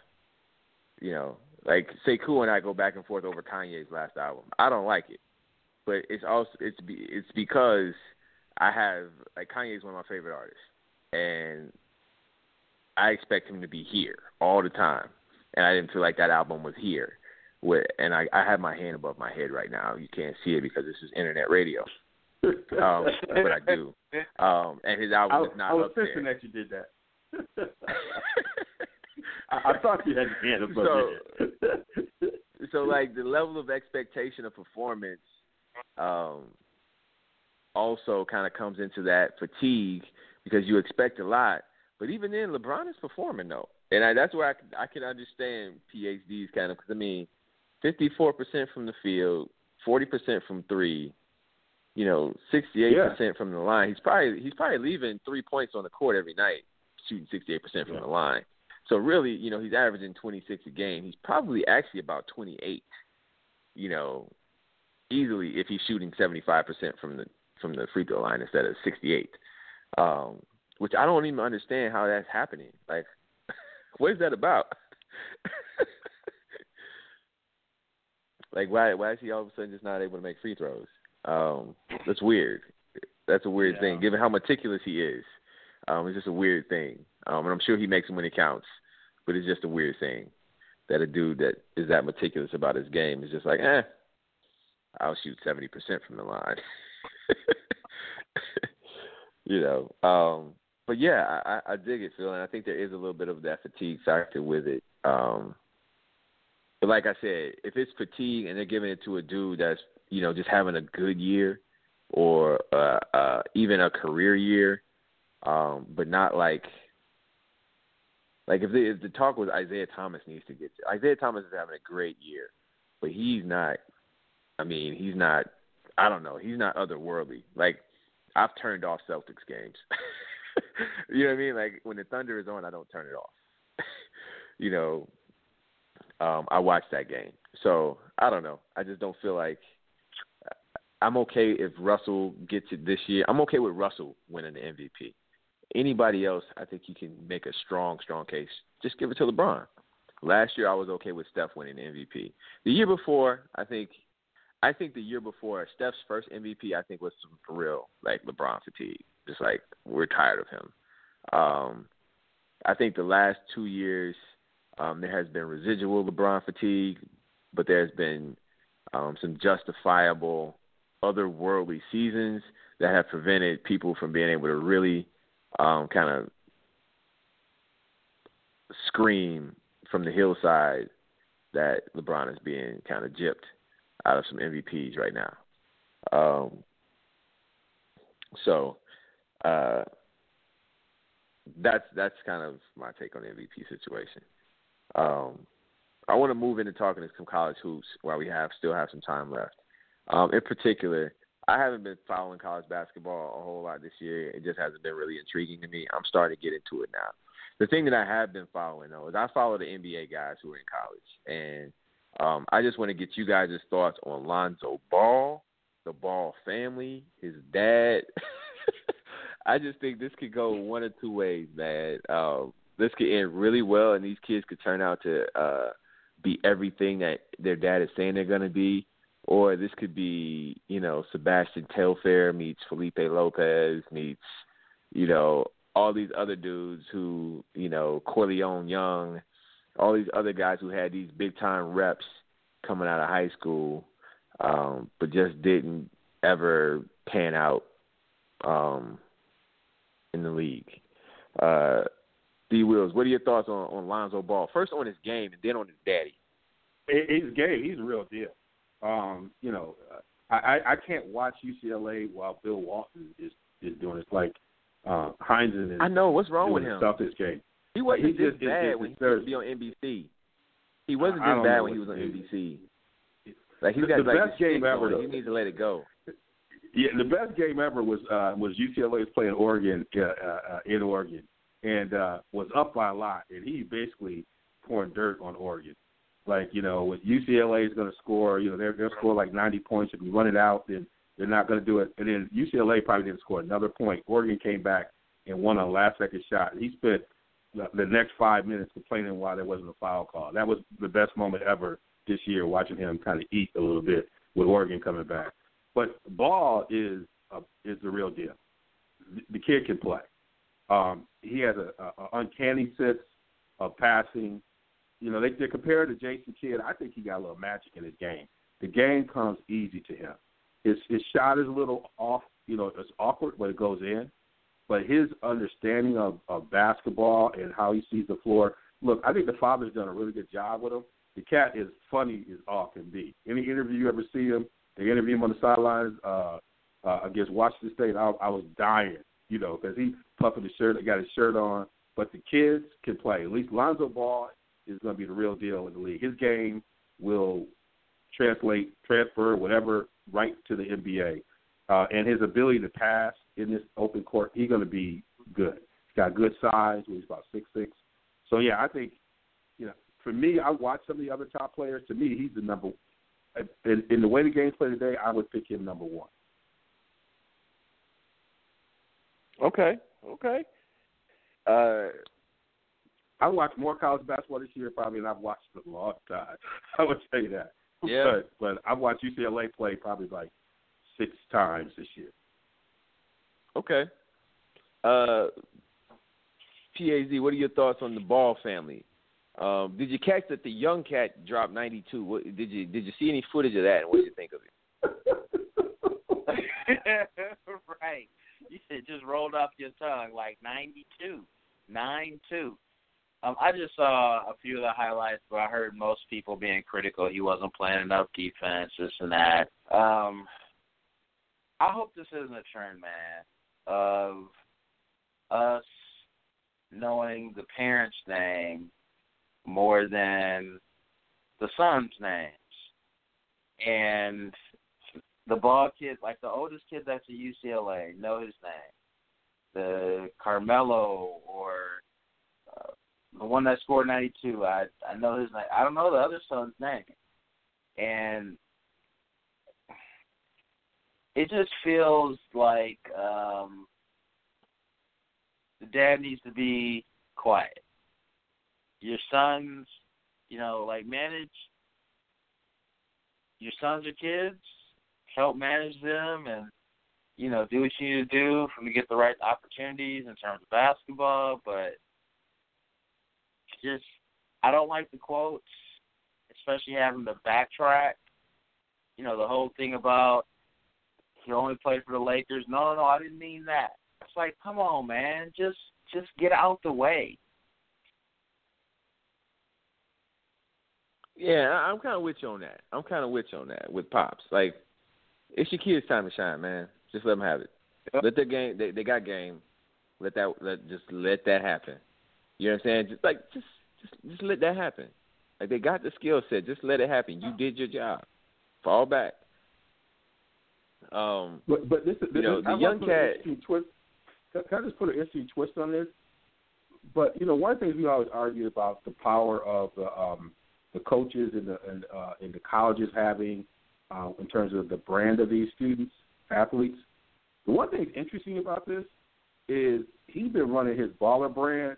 You know, like Sekou and I go back and forth over Kanye's last album. I don't like it, but it's also it's be, it's because I have like Kanye's one of my favorite artists, and I expect him to be here all the time, and I didn't feel like that album was here. With and I I have my hand above my head right now. You can't see it because this is internet radio. Um, but I do. Um, and his album I, is not I was thinking that you did that. I, I thought you had your hand above your so like the level of expectation of performance um also kind of comes into that fatigue because you expect a lot but even then LeBron is performing though and I, that's where I, can- I can understand PhDs kind of because I mean 54% from the field 40% from 3 you know 68% from the line he's probably he's probably leaving 3 points on the court every night shooting 68% from the line so really, you know, he's averaging 26 a game. He's probably actually about 28. You know, easily if he's shooting 75% from the from the free throw line instead of 68. Um, which I don't even understand how that's happening. Like, what is that about? like, why why is he all of a sudden just not able to make free throws? Um, that's weird. That's a weird thing, given how meticulous he is. Um, it's just a weird thing. Um, and I'm sure he makes them when it counts, but it's just a weird thing that a dude that is that meticulous about his game is just like, eh, I'll shoot 70% from the line. you know, um, but yeah, I, I I dig it, Phil, and I think there is a little bit of that fatigue factor with it. Um, but like I said, if it's fatigue and they're giving it to a dude that's you know just having a good year or uh, uh, even a career year, um, but not like like if the, if the talk was Isaiah Thomas needs to get Isaiah Thomas is having a great year, but he's not. I mean, he's not. I don't know. He's not otherworldly. Like I've turned off Celtics games. you know what I mean? Like when the Thunder is on, I don't turn it off. you know, um, I watch that game. So I don't know. I just don't feel like I'm okay if Russell gets it this year. I'm okay with Russell winning the MVP. Anybody else, I think you can make a strong, strong case. Just give it to LeBron. Last year, I was okay with Steph winning the MVP. The year before, I think, I think the year before Steph's first MVP, I think was some for real like LeBron fatigue. Just like we're tired of him. Um, I think the last two years, um, there has been residual LeBron fatigue, but there's been um, some justifiable otherworldly seasons that have prevented people from being able to really um, kind of scream from the hillside that LeBron is being kind of gypped out of some MVPs right now. Um, so uh, that's that's kind of my take on the MVP situation. Um, I want to move into talking to some college hoops while we have still have some time left. Um, in particular, I haven't been following college basketball a whole lot this year. It just hasn't been really intriguing to me. I'm starting to get into it now. The thing that I have been following though is I follow the NBA guys who are in college, and um, I just want to get you guys' thoughts on Lonzo Ball, the Ball family, his dad. I just think this could go one or two ways, man. Um, this could end really well, and these kids could turn out to uh, be everything that their dad is saying they're going to be. Or this could be, you know, Sebastian Telfair meets Felipe Lopez meets, you know, all these other dudes who, you know, Korleone Young, all these other guys who had these big time reps coming out of high school. um, but just didn't ever pan out um, in the league. Uh, D. Wills, what are your thoughts on, on Lonzo Ball? First on his game, and then on his daddy. His game, he's a real deal. Um, you know, I, I can't watch UCLA while Bill Walton is is doing it. It's like uh, Hines is. I know what's wrong with him. Stuff this game. He wasn't He just- bad it- when he used to be on NBC. He wasn't I bad when he was on. NBC. Like he's The- got the like best game ever. He needs to let it go. Yeah, the best game ever was uh, was UCLA was playing Oregon uh, uh, in Oregon, and uh, was up by a lot, and he basically pouring dirt on Oregon. Like you know, with UCLA is going to score, you know, they're they'll score like 90 points. If you run it out, then they're not going to do it. And then UCLA probably didn't score another point. Oregon came back and won a last second shot. He spent the, next five minutes complaining why there wasn't a foul call. That was the best moment ever this year, watching him kind of eat a little bit with Oregon coming back. But Ball is uh, is the real deal. The- kid can play. Um, he has a, a, a uncanny sense of passing. You know, they, they compare to Jason Kidd. I think he got a little magic in his game. The game comes easy to him. His his shot is a little off. You know, it's awkward, but it goes in. But his understanding of, of basketball and how he sees the floor. Look, I think the father's done a really good job with him. The cat is funny as all can be. Any interview you ever see him, they interview him on the sidelines uh, uh, against Washington State. I, I was dying, you know, because he puffing his shirt, got his shirt on. But the kids can play. At least Lonzo Ball is going to be the real deal in the league. His game will translate, transfer, whatever, right to the NBA. Uh, and his ability to pass in this open court, he's going to be good. He's got good size. He's about six six. So yeah, I think you know, for me, I watch some of the other top players. To me, he's the number. In, in the way the game's played today, I would pick him number one. Okay, okay. Uh, I watched more college basketball this year probably than I've watched in a long time. I would say that. Yeah. But but I've watched UCLA play probably like six times this year. okay. Uh, PAZ, what are your thoughts on the Ball family? Um, did you catch that the young cat dropped 92? What, did you did you see any footage of that? And what did you think of it? right. You said just rolled off your tongue like 92, 9-2. Um, I just saw a few of the highlights, but I heard most people being critical. He wasn't playing enough defense, this and that. Um, I hope this isn't a trend, man, of us knowing the parents' name more than the sons' names. And the ball kid, like the oldest kid that's at UCLA, know his name. The Carmelo or the one that scored 92, I I know his name. I don't know the other son's name. And it just feels like um the dad needs to be quiet. Your sons, you know, like manage your sons or kids, help manage them and you know, do what you need to do for them to get the right opportunities in terms of basketball, but just I don't like the quotes, especially having to backtrack. You know, the whole thing about he only played for the Lakers. No, no, no, I didn't mean that. It's like, come on, man, just just get out the way. Yeah, I'm kind of with you on that. I'm kind of with you on that with pops. Like, it's your kids' time to shine, man. Just let them have it. Let their game. They they got game. Let that. Let just let that happen. You know what I'm saying? Just like just just just let that happen. Like they got the skill set. Just let it happen. You did your job. Fall back. Um, But but this is You know, this, the I young cat- twist. Can can I just put an interesting twist on this? But you know, one of the things we always argue about the power of the um, the coaches and the and, uh, and the colleges having uh, in terms of the brand of these students athletes. The one thing that's interesting about this is he's been running his baller brand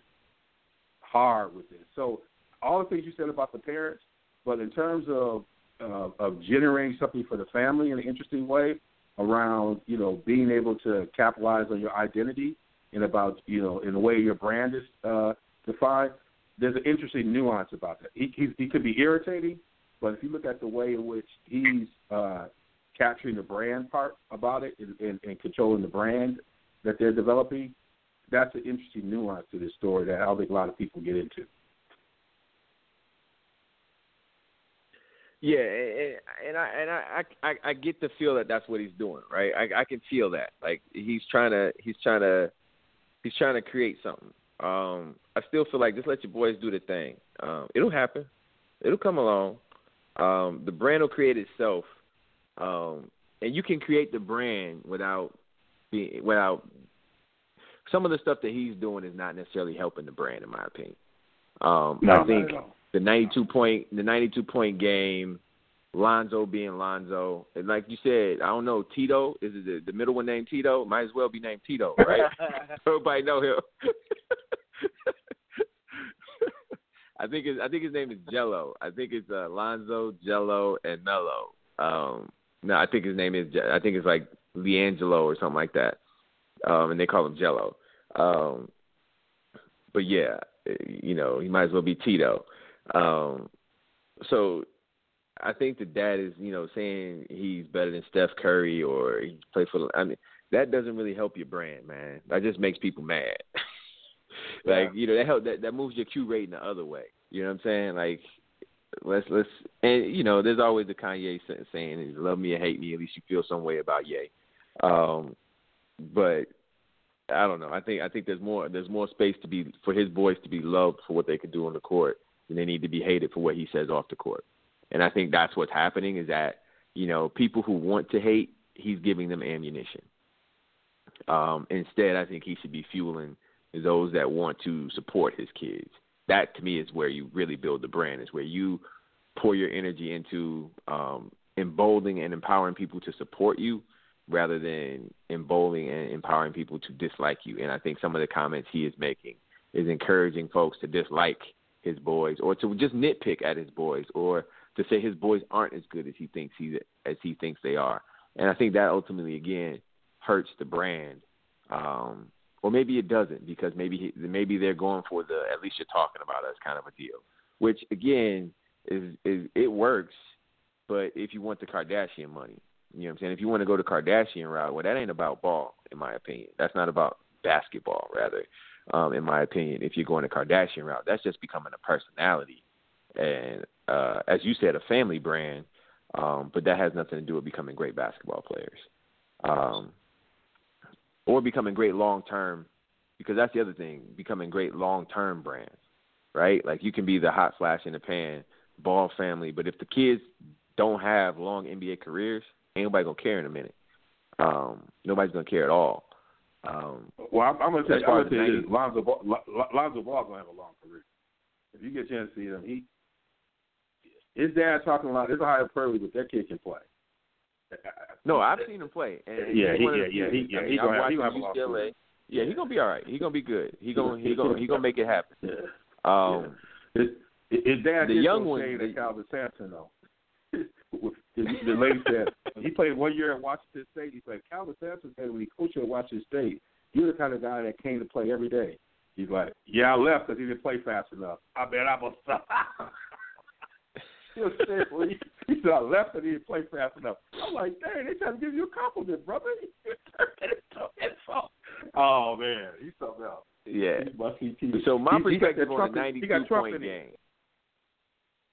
hard with this. So all the things you said about the parents, but in terms of uh, of generating something for the family in an interesting way around you know being able to capitalize on your identity and about you know in the way your brand is uh, defined. There's an interesting nuance about that. He he, he could be irritating, But if you look at the way in which he's uh, capturing the brand part about it and, and, and controlling the brand that they're developing, that's an interesting nuance to this story that I don't think a lot of people get into. Yeah, and, I and I, I I get the feel that that's what he's doing, right? I I can feel that. Like he's trying to he's trying to he's trying to create something. Um, I still feel like just let your boys do the thing. Um, it'll happen. It'll come along. Um, the brand will create itself, um, and you can create the brand without being without. Some of the stuff that he's doing is not necessarily helping the brand, in my opinion. Um, No, I think not at all. the 92 point the 92 point game, Lonzo being Lonzo, and like you said, I don't know Tito is it the, the middle one named Tito? Might as well be named Tito, right? Everybody know him. I think his I think his name is Jello. I think it's uh, Lonzo, Jello, and Mello. Um, no, I think his name is I think it's like LiAngelo or something like that. Um, and they call him Jello. Um, but yeah, you know, he might as well be Tito. Um, so I think the dad is, you know, saying he's better than Steph Curry or he played for. I mean, that doesn't really help your brand, man. That just makes people mad. like you know, that help that that moves your Q rating the other way. You know what I'm saying? Like let's let's and you know, there's always the Kanye saying, "Love me or hate me, at least you feel some way about Ye." Um, but I don't know. I think I think there's more there's more space to be for his boys to be loved for what they can do on the court than they need to be hated for what he says off the court. And I think that's what's happening is that you know people who want to hate, he's giving them ammunition. Um, instead, I think he should be fueling those that want to support his kids. That to me is where you really build the brand. Is where you pour your energy into um, emboldening and empowering people to support you, rather than emboldening and empowering people to dislike you. And I think some of the comments he is making is encouraging folks to dislike his boys or to just nitpick at his boys or to say his boys aren't as good as he thinks he as he thinks they are. And I think that ultimately again hurts the brand. Um, or maybe it doesn't because maybe he, maybe they're going for the at least you're talking about us kind of a deal, which again is is it works, but if you want the Kardashian money, you know what I'm saying. If you want to go the Kardashian route, well, that ain't about ball, in my opinion. That's not about basketball, rather, um, in my opinion. If you're going the Kardashian route, that's just becoming a personality, and uh, as you said, a family brand. Um, but that has nothing to do with becoming great basketball players. Um, or becoming great long term because that's the other thing, becoming great long term brands. Right? Like you can be the hot flash in the pan, ball family, but if the kids don't have long NBA careers, ain't nobody gonna care in a minute. Um, nobody's gonna care at all. Um, Well, I'm, I'm gonna tell you, I'm gonna tell you this: Lonzo Ball, Lonzo Ball gonna have a long career. If you get a chance to see him, he his dad talking a lot. There's a higher priority, but that kid can play. no, I've seen him play. And Yeah, he's he- yeah, yeah, he- yeah, I he mean, gonna have- he gonna have a at long UCLA. career. Yeah, he's gonna be all right. He's gonna be good. He gonna he gonna he gonna make it happen. Yeah. Um, His, his dad The young one- the- Kelvin Sampson though. The, the lady said he played one year at Washington State. He said Kelvin Sampson said when he coached at Washington State, you're the kind of guy that came to play every day. He's like, yeah, I left because he didn't play fast enough. I bet I'm a stop. he. He said I left because he didn't play fast enough. I'm like, dang, they trying to give you a compliment, brother. oh man, he's something else. yeah. He must be. So my He- he perspective that on the 92 point game.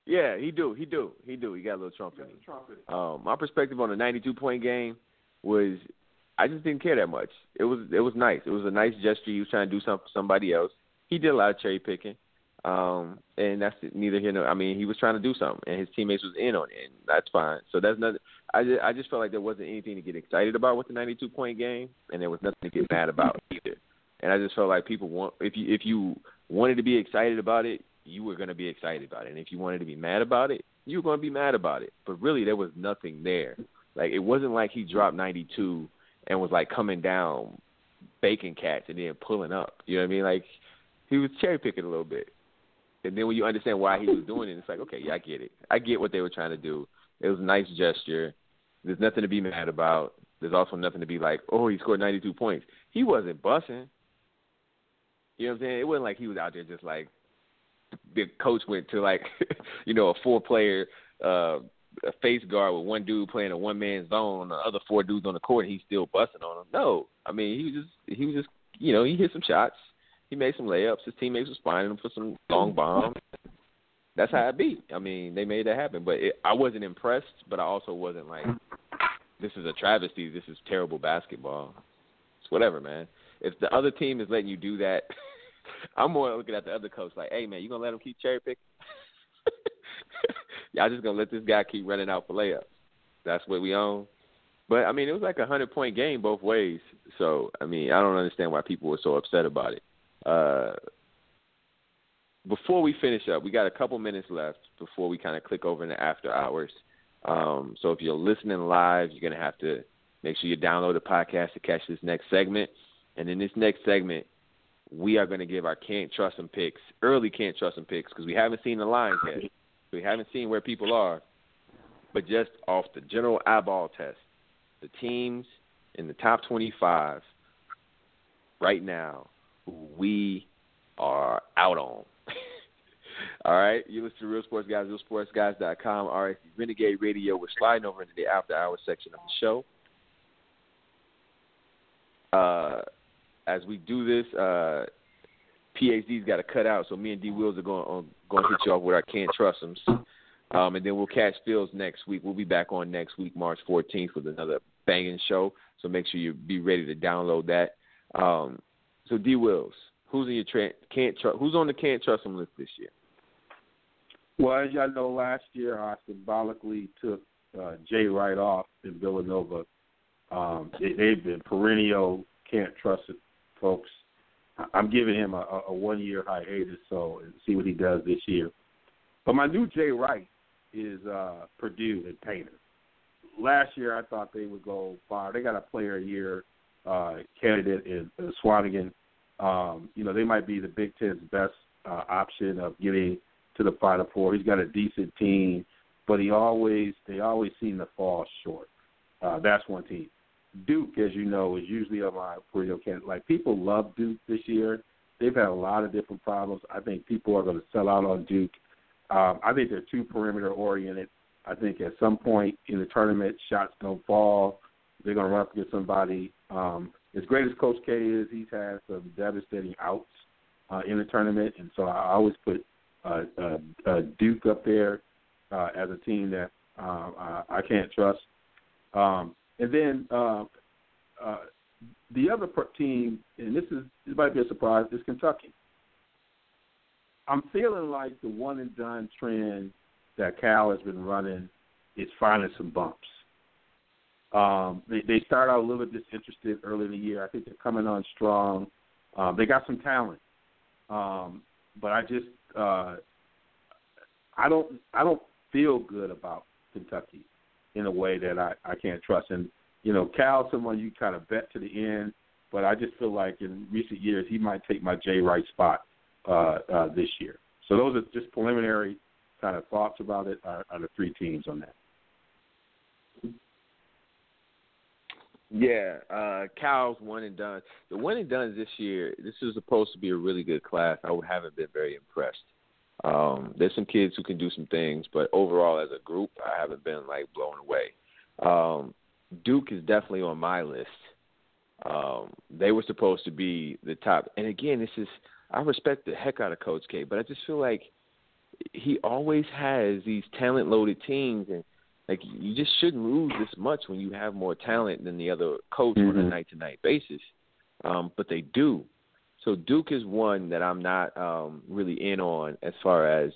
Yeah, he do, he do, he do. He got a little Trump in him. Um, my perspective on the 92 point game was I just didn't care that much. It was it was nice. It was a nice gesture. He was trying to do something for somebody else. He did a lot of cherry picking, um, and that's neither here nor. I mean, he was trying to do something, and his teammates was in on it, and that's fine. So that's nothing. I just, I just felt like there wasn't anything to get excited about with the 92 point game, and there was nothing to get mad about either. And I just felt like people want if you if you wanted to be excited about it, you were going to be excited about it, and if you wanted to be mad about it, you were going to be mad about it. But really, there was nothing there. Like it wasn't like he dropped 92 and was like coming down bacon cats and then pulling up. You know what I mean? Like he was cherry picking a little bit. And then when you understand why he was doing it, it's like, okay, yeah, I get it. I get what they were trying to do. It was a nice gesture. There's nothing to be mad about. There's also nothing to be like, oh, he scored 92 points. He wasn't bussing. You know what I'm saying? It wasn't like he was out there just like the coach went to like, you know, a four player uh a face guard with one dude playing a one man zone, the other four dudes on the court, he's still busting on them. No, I mean he was just he was just you know he hit some shots, he made some layups. His teammates was finding him for some long bombs. That's how it beat. I mean they made that happen, but it, I wasn't impressed, but I also wasn't like this is a travesty. This is terrible basketball. It's whatever, man. If the other team is letting you do that, I'm more looking at the other coach like, hey man, you gonna let him keep cherry picking? Y'all just gonna let this guy keep running out for layups. That's what we own. But I mean, it was like a hundred point game both ways. So I mean, I don't understand why people were so upset about it. Uh, before we finish up, we got a couple minutes left before we kind of click over into after hours. Um, so if you're listening live, you're gonna have to make sure you download the podcast to catch this next segment. And in this next segment, we are going to give our can't trust them picks, early can't trust them picks, because we haven't seen the lines yet. We haven't seen where people are, but just off the general eyeball test, the teams in the top 25 right now we are out on. All right, you listen to Real Sports Guys, RealSportsGuys.com, RSG Renegade Radio. We're sliding over into the after hours section of the show. Uh, as we do this, uh, PhD's got to cut out, so me and D Wills are going on, going to hit you off with our can't trust them, um, and then we'll catch Phil's next week. We'll be back on next week, March 14th, with another banging show. So make sure you be ready to download that. Um, so D Wills, who's in your tra- can't? Who's on the can't trust them list this year? Well, as y'all know, last year I symbolically took uh, Jay Wright off in Villanova. Um, they, they've been perennial can't trust folks. I'm giving him a, a one year hiatus, so see what he does this year. But my new Jay Wright is uh, Purdue and Painter. Last year, I thought they would go far. They got a player a year uh, candidate in uh, Swanigan. Um, you know, they might be the Big Ten's best uh, option of getting to the Final Four. He's got a decent team, but he always they always seem to fall short. Uh, that's one team. Duke, as you know, is usually on my perennial candidate. Like people love Duke this year. They've had a lot of different problems. I think people are going to sell out on Duke. Um, I think they're too perimeter oriented. I think at some point in the tournament, shots don't fall. They're going to run up against somebody. Um, as great as Coach K is, he's had some devastating outs uh, in the tournament, and so I always put uh, uh, uh, Duke up there uh, as a team that uh, I, I can't trust. Um, and then uh, uh, the other team, and this is this might be a surprise, is Kentucky. I'm feeling like the one and done trend that Cal has been running is finding some bumps. Um, they, they start out a little bit disinterested early in the year. I think they're coming on strong. Um, they got some talent, um, but I just uh, I don't I don't feel good about Kentucky in a way that I, I can't trust. And you know, Cal, someone you kind of bet to the end, but I just feel like in recent years he might take my Jay Wright spot uh, uh, this year. So those are just preliminary kind of thoughts about it. Are, are the three teams on that? Yeah, uh Cal's one and done. The one and done this year, this is supposed to be a really good class. I haven't been very impressed. Um, there's some kids who can do some things, but overall as a group, I haven't been like blown away. Um, Duke is definitely on my list. Um, they were supposed to be the top, and again, this is I respect the heck out of Coach K, but I just feel like he always has these talent loaded teams, and like you just shouldn't lose this much when you have more talent than the other coach mm-hmm. on a night to night basis. Um, but they do. So Duke is one that I'm not um, really in on as far as,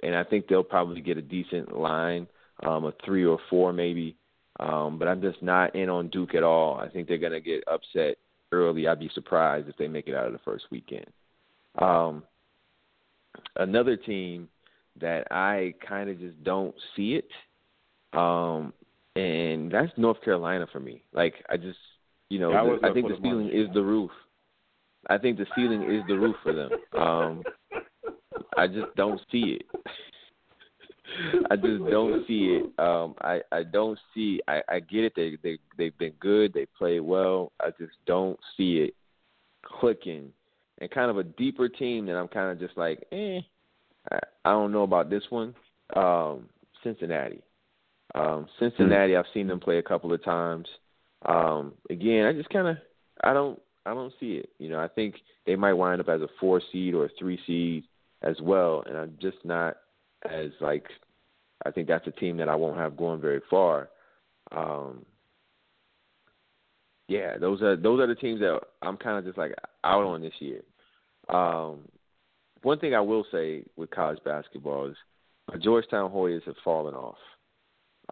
and I think they'll probably get a decent line, um, a three or four maybe. Um, but I'm just not in on Duke at all. I think they're gonna get upset early. I'd be surprised if they make it out of the first weekend. Um, another team that I kind of just don't see it, um, and that's North Carolina for me. Like I just, you know, yeah, I, I think the ceiling is the roof. I think the ceiling is the roof for them. Um, I just don't see it. I just don't see it. Um, I I don't see. I I get it. They they they've been good. They play well. I just don't see it clicking. And kind of a deeper team that I'm kind of just like, eh. I, I don't know about this one. Um, Cincinnati. Um, Cincinnati, I've seen them play a couple of times. Um, again, I just kind of I don't I don't see it. You know, I think they might wind up as a four seed or a three seed as well, and I'm just not as like I think that's a team that I won't have going very far. Um, yeah, those are those are the teams that I'm kind of just like out on this year. Um, one thing I will say with college basketball is uh, Georgetown Hoyas have fallen off.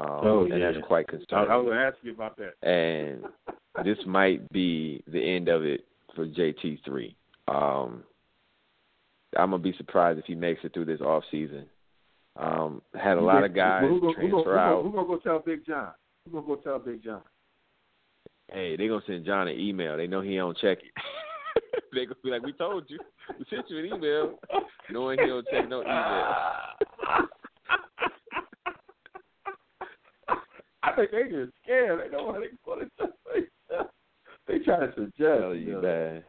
Um, Oh, and yeah. that's quite I, concerning. I was going to ask you about that. and this might be the end of it for JT three. Um, I'm gonna be surprised if he makes it through this off season. Um, had a lot of guys who, who, transfer who, who, out. Who gonna go tell Big John? Who gonna go tell Big John? Hey, they're gonna send John an email. They know he don't check it. they're gonna be like, "We told you. We sent you an email, knowing he don't check no email." I think they just scared. They know what they going to. They try to suggest. Tell you you, man.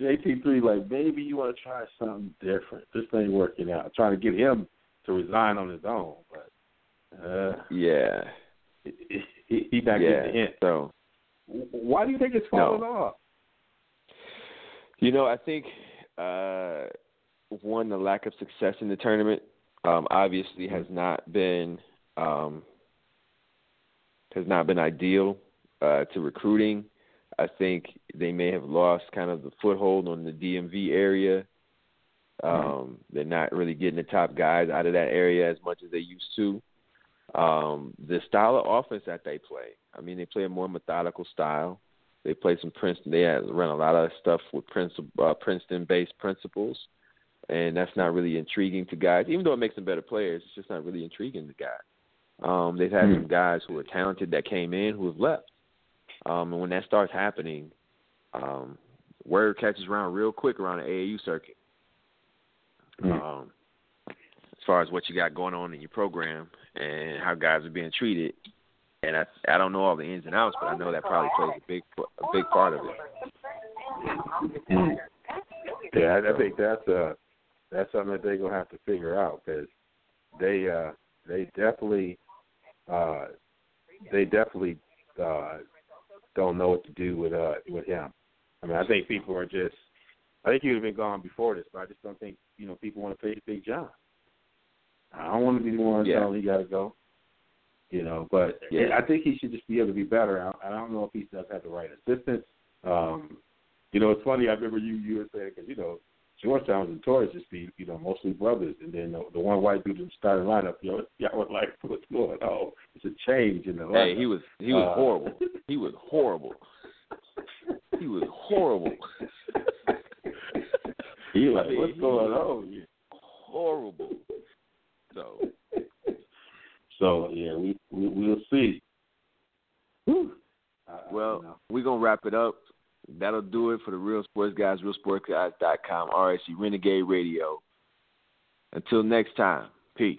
JT three like maybe you want to try something different. This ain't working out. Trying to get him to resign on his own, but uh, Yeah, he, he, not yeah. getting the hint. So Why do you think it's falling off? You know, I think uh, one the lack of success in the tournament um, obviously has not been um, has not been ideal uh, to recruiting. I think they may have lost kind of the foothold on the DMV area. Um, they're not really getting the top guys out of that area as much as they used to. Um, the style of offense that they play, I mean, they play a more methodical style. They play some Princeton. They run a lot of stuff with uh, Princeton-based principles, and that's not really intriguing to guys. Even though it makes them better players, it's just not really intriguing to guys. Um, they've had Hmm. some guys who are talented that came in who have left, um, and when that starts happening, um, word catches around real quick around the AAU circuit. Um, as far as what you got going on in your program and how guys are being treated, and I I don't know all the ins and outs, but I know that probably plays a big a big part of it. Yeah, I, I think that's uh that's something that they're gonna have to figure out because they uh they definitely uh they definitely uh don't know what to do with uh with him. I mean, I think people are just I think he would have been gone before this, but I just don't think you know people want to face Big John. I don't want to be the one Yeah. telling he got to go. You know, but Yeah. I think he should just be able to be better. I, I don't know if he does have the right assistants. Um, you know, it's funny. I remember you you were saying because you know Georgetown was notorious just be you know mostly brothers, and then the, the one white dude in the starting lineup, you know, y'all were like, what's going on? It's a change in the lineup. Hey, he was he was Uh, horrible. He was horrible. He was horrible. He like, I mean, what's going was on? Horrible. So So yeah, we, we we'll see. Whew. I- I don't well, we're gonna wrap it up. That'll do it for the Real Sports Guys, RealSportsGuys.com, RSG Renegade Radio. Until next time, peace.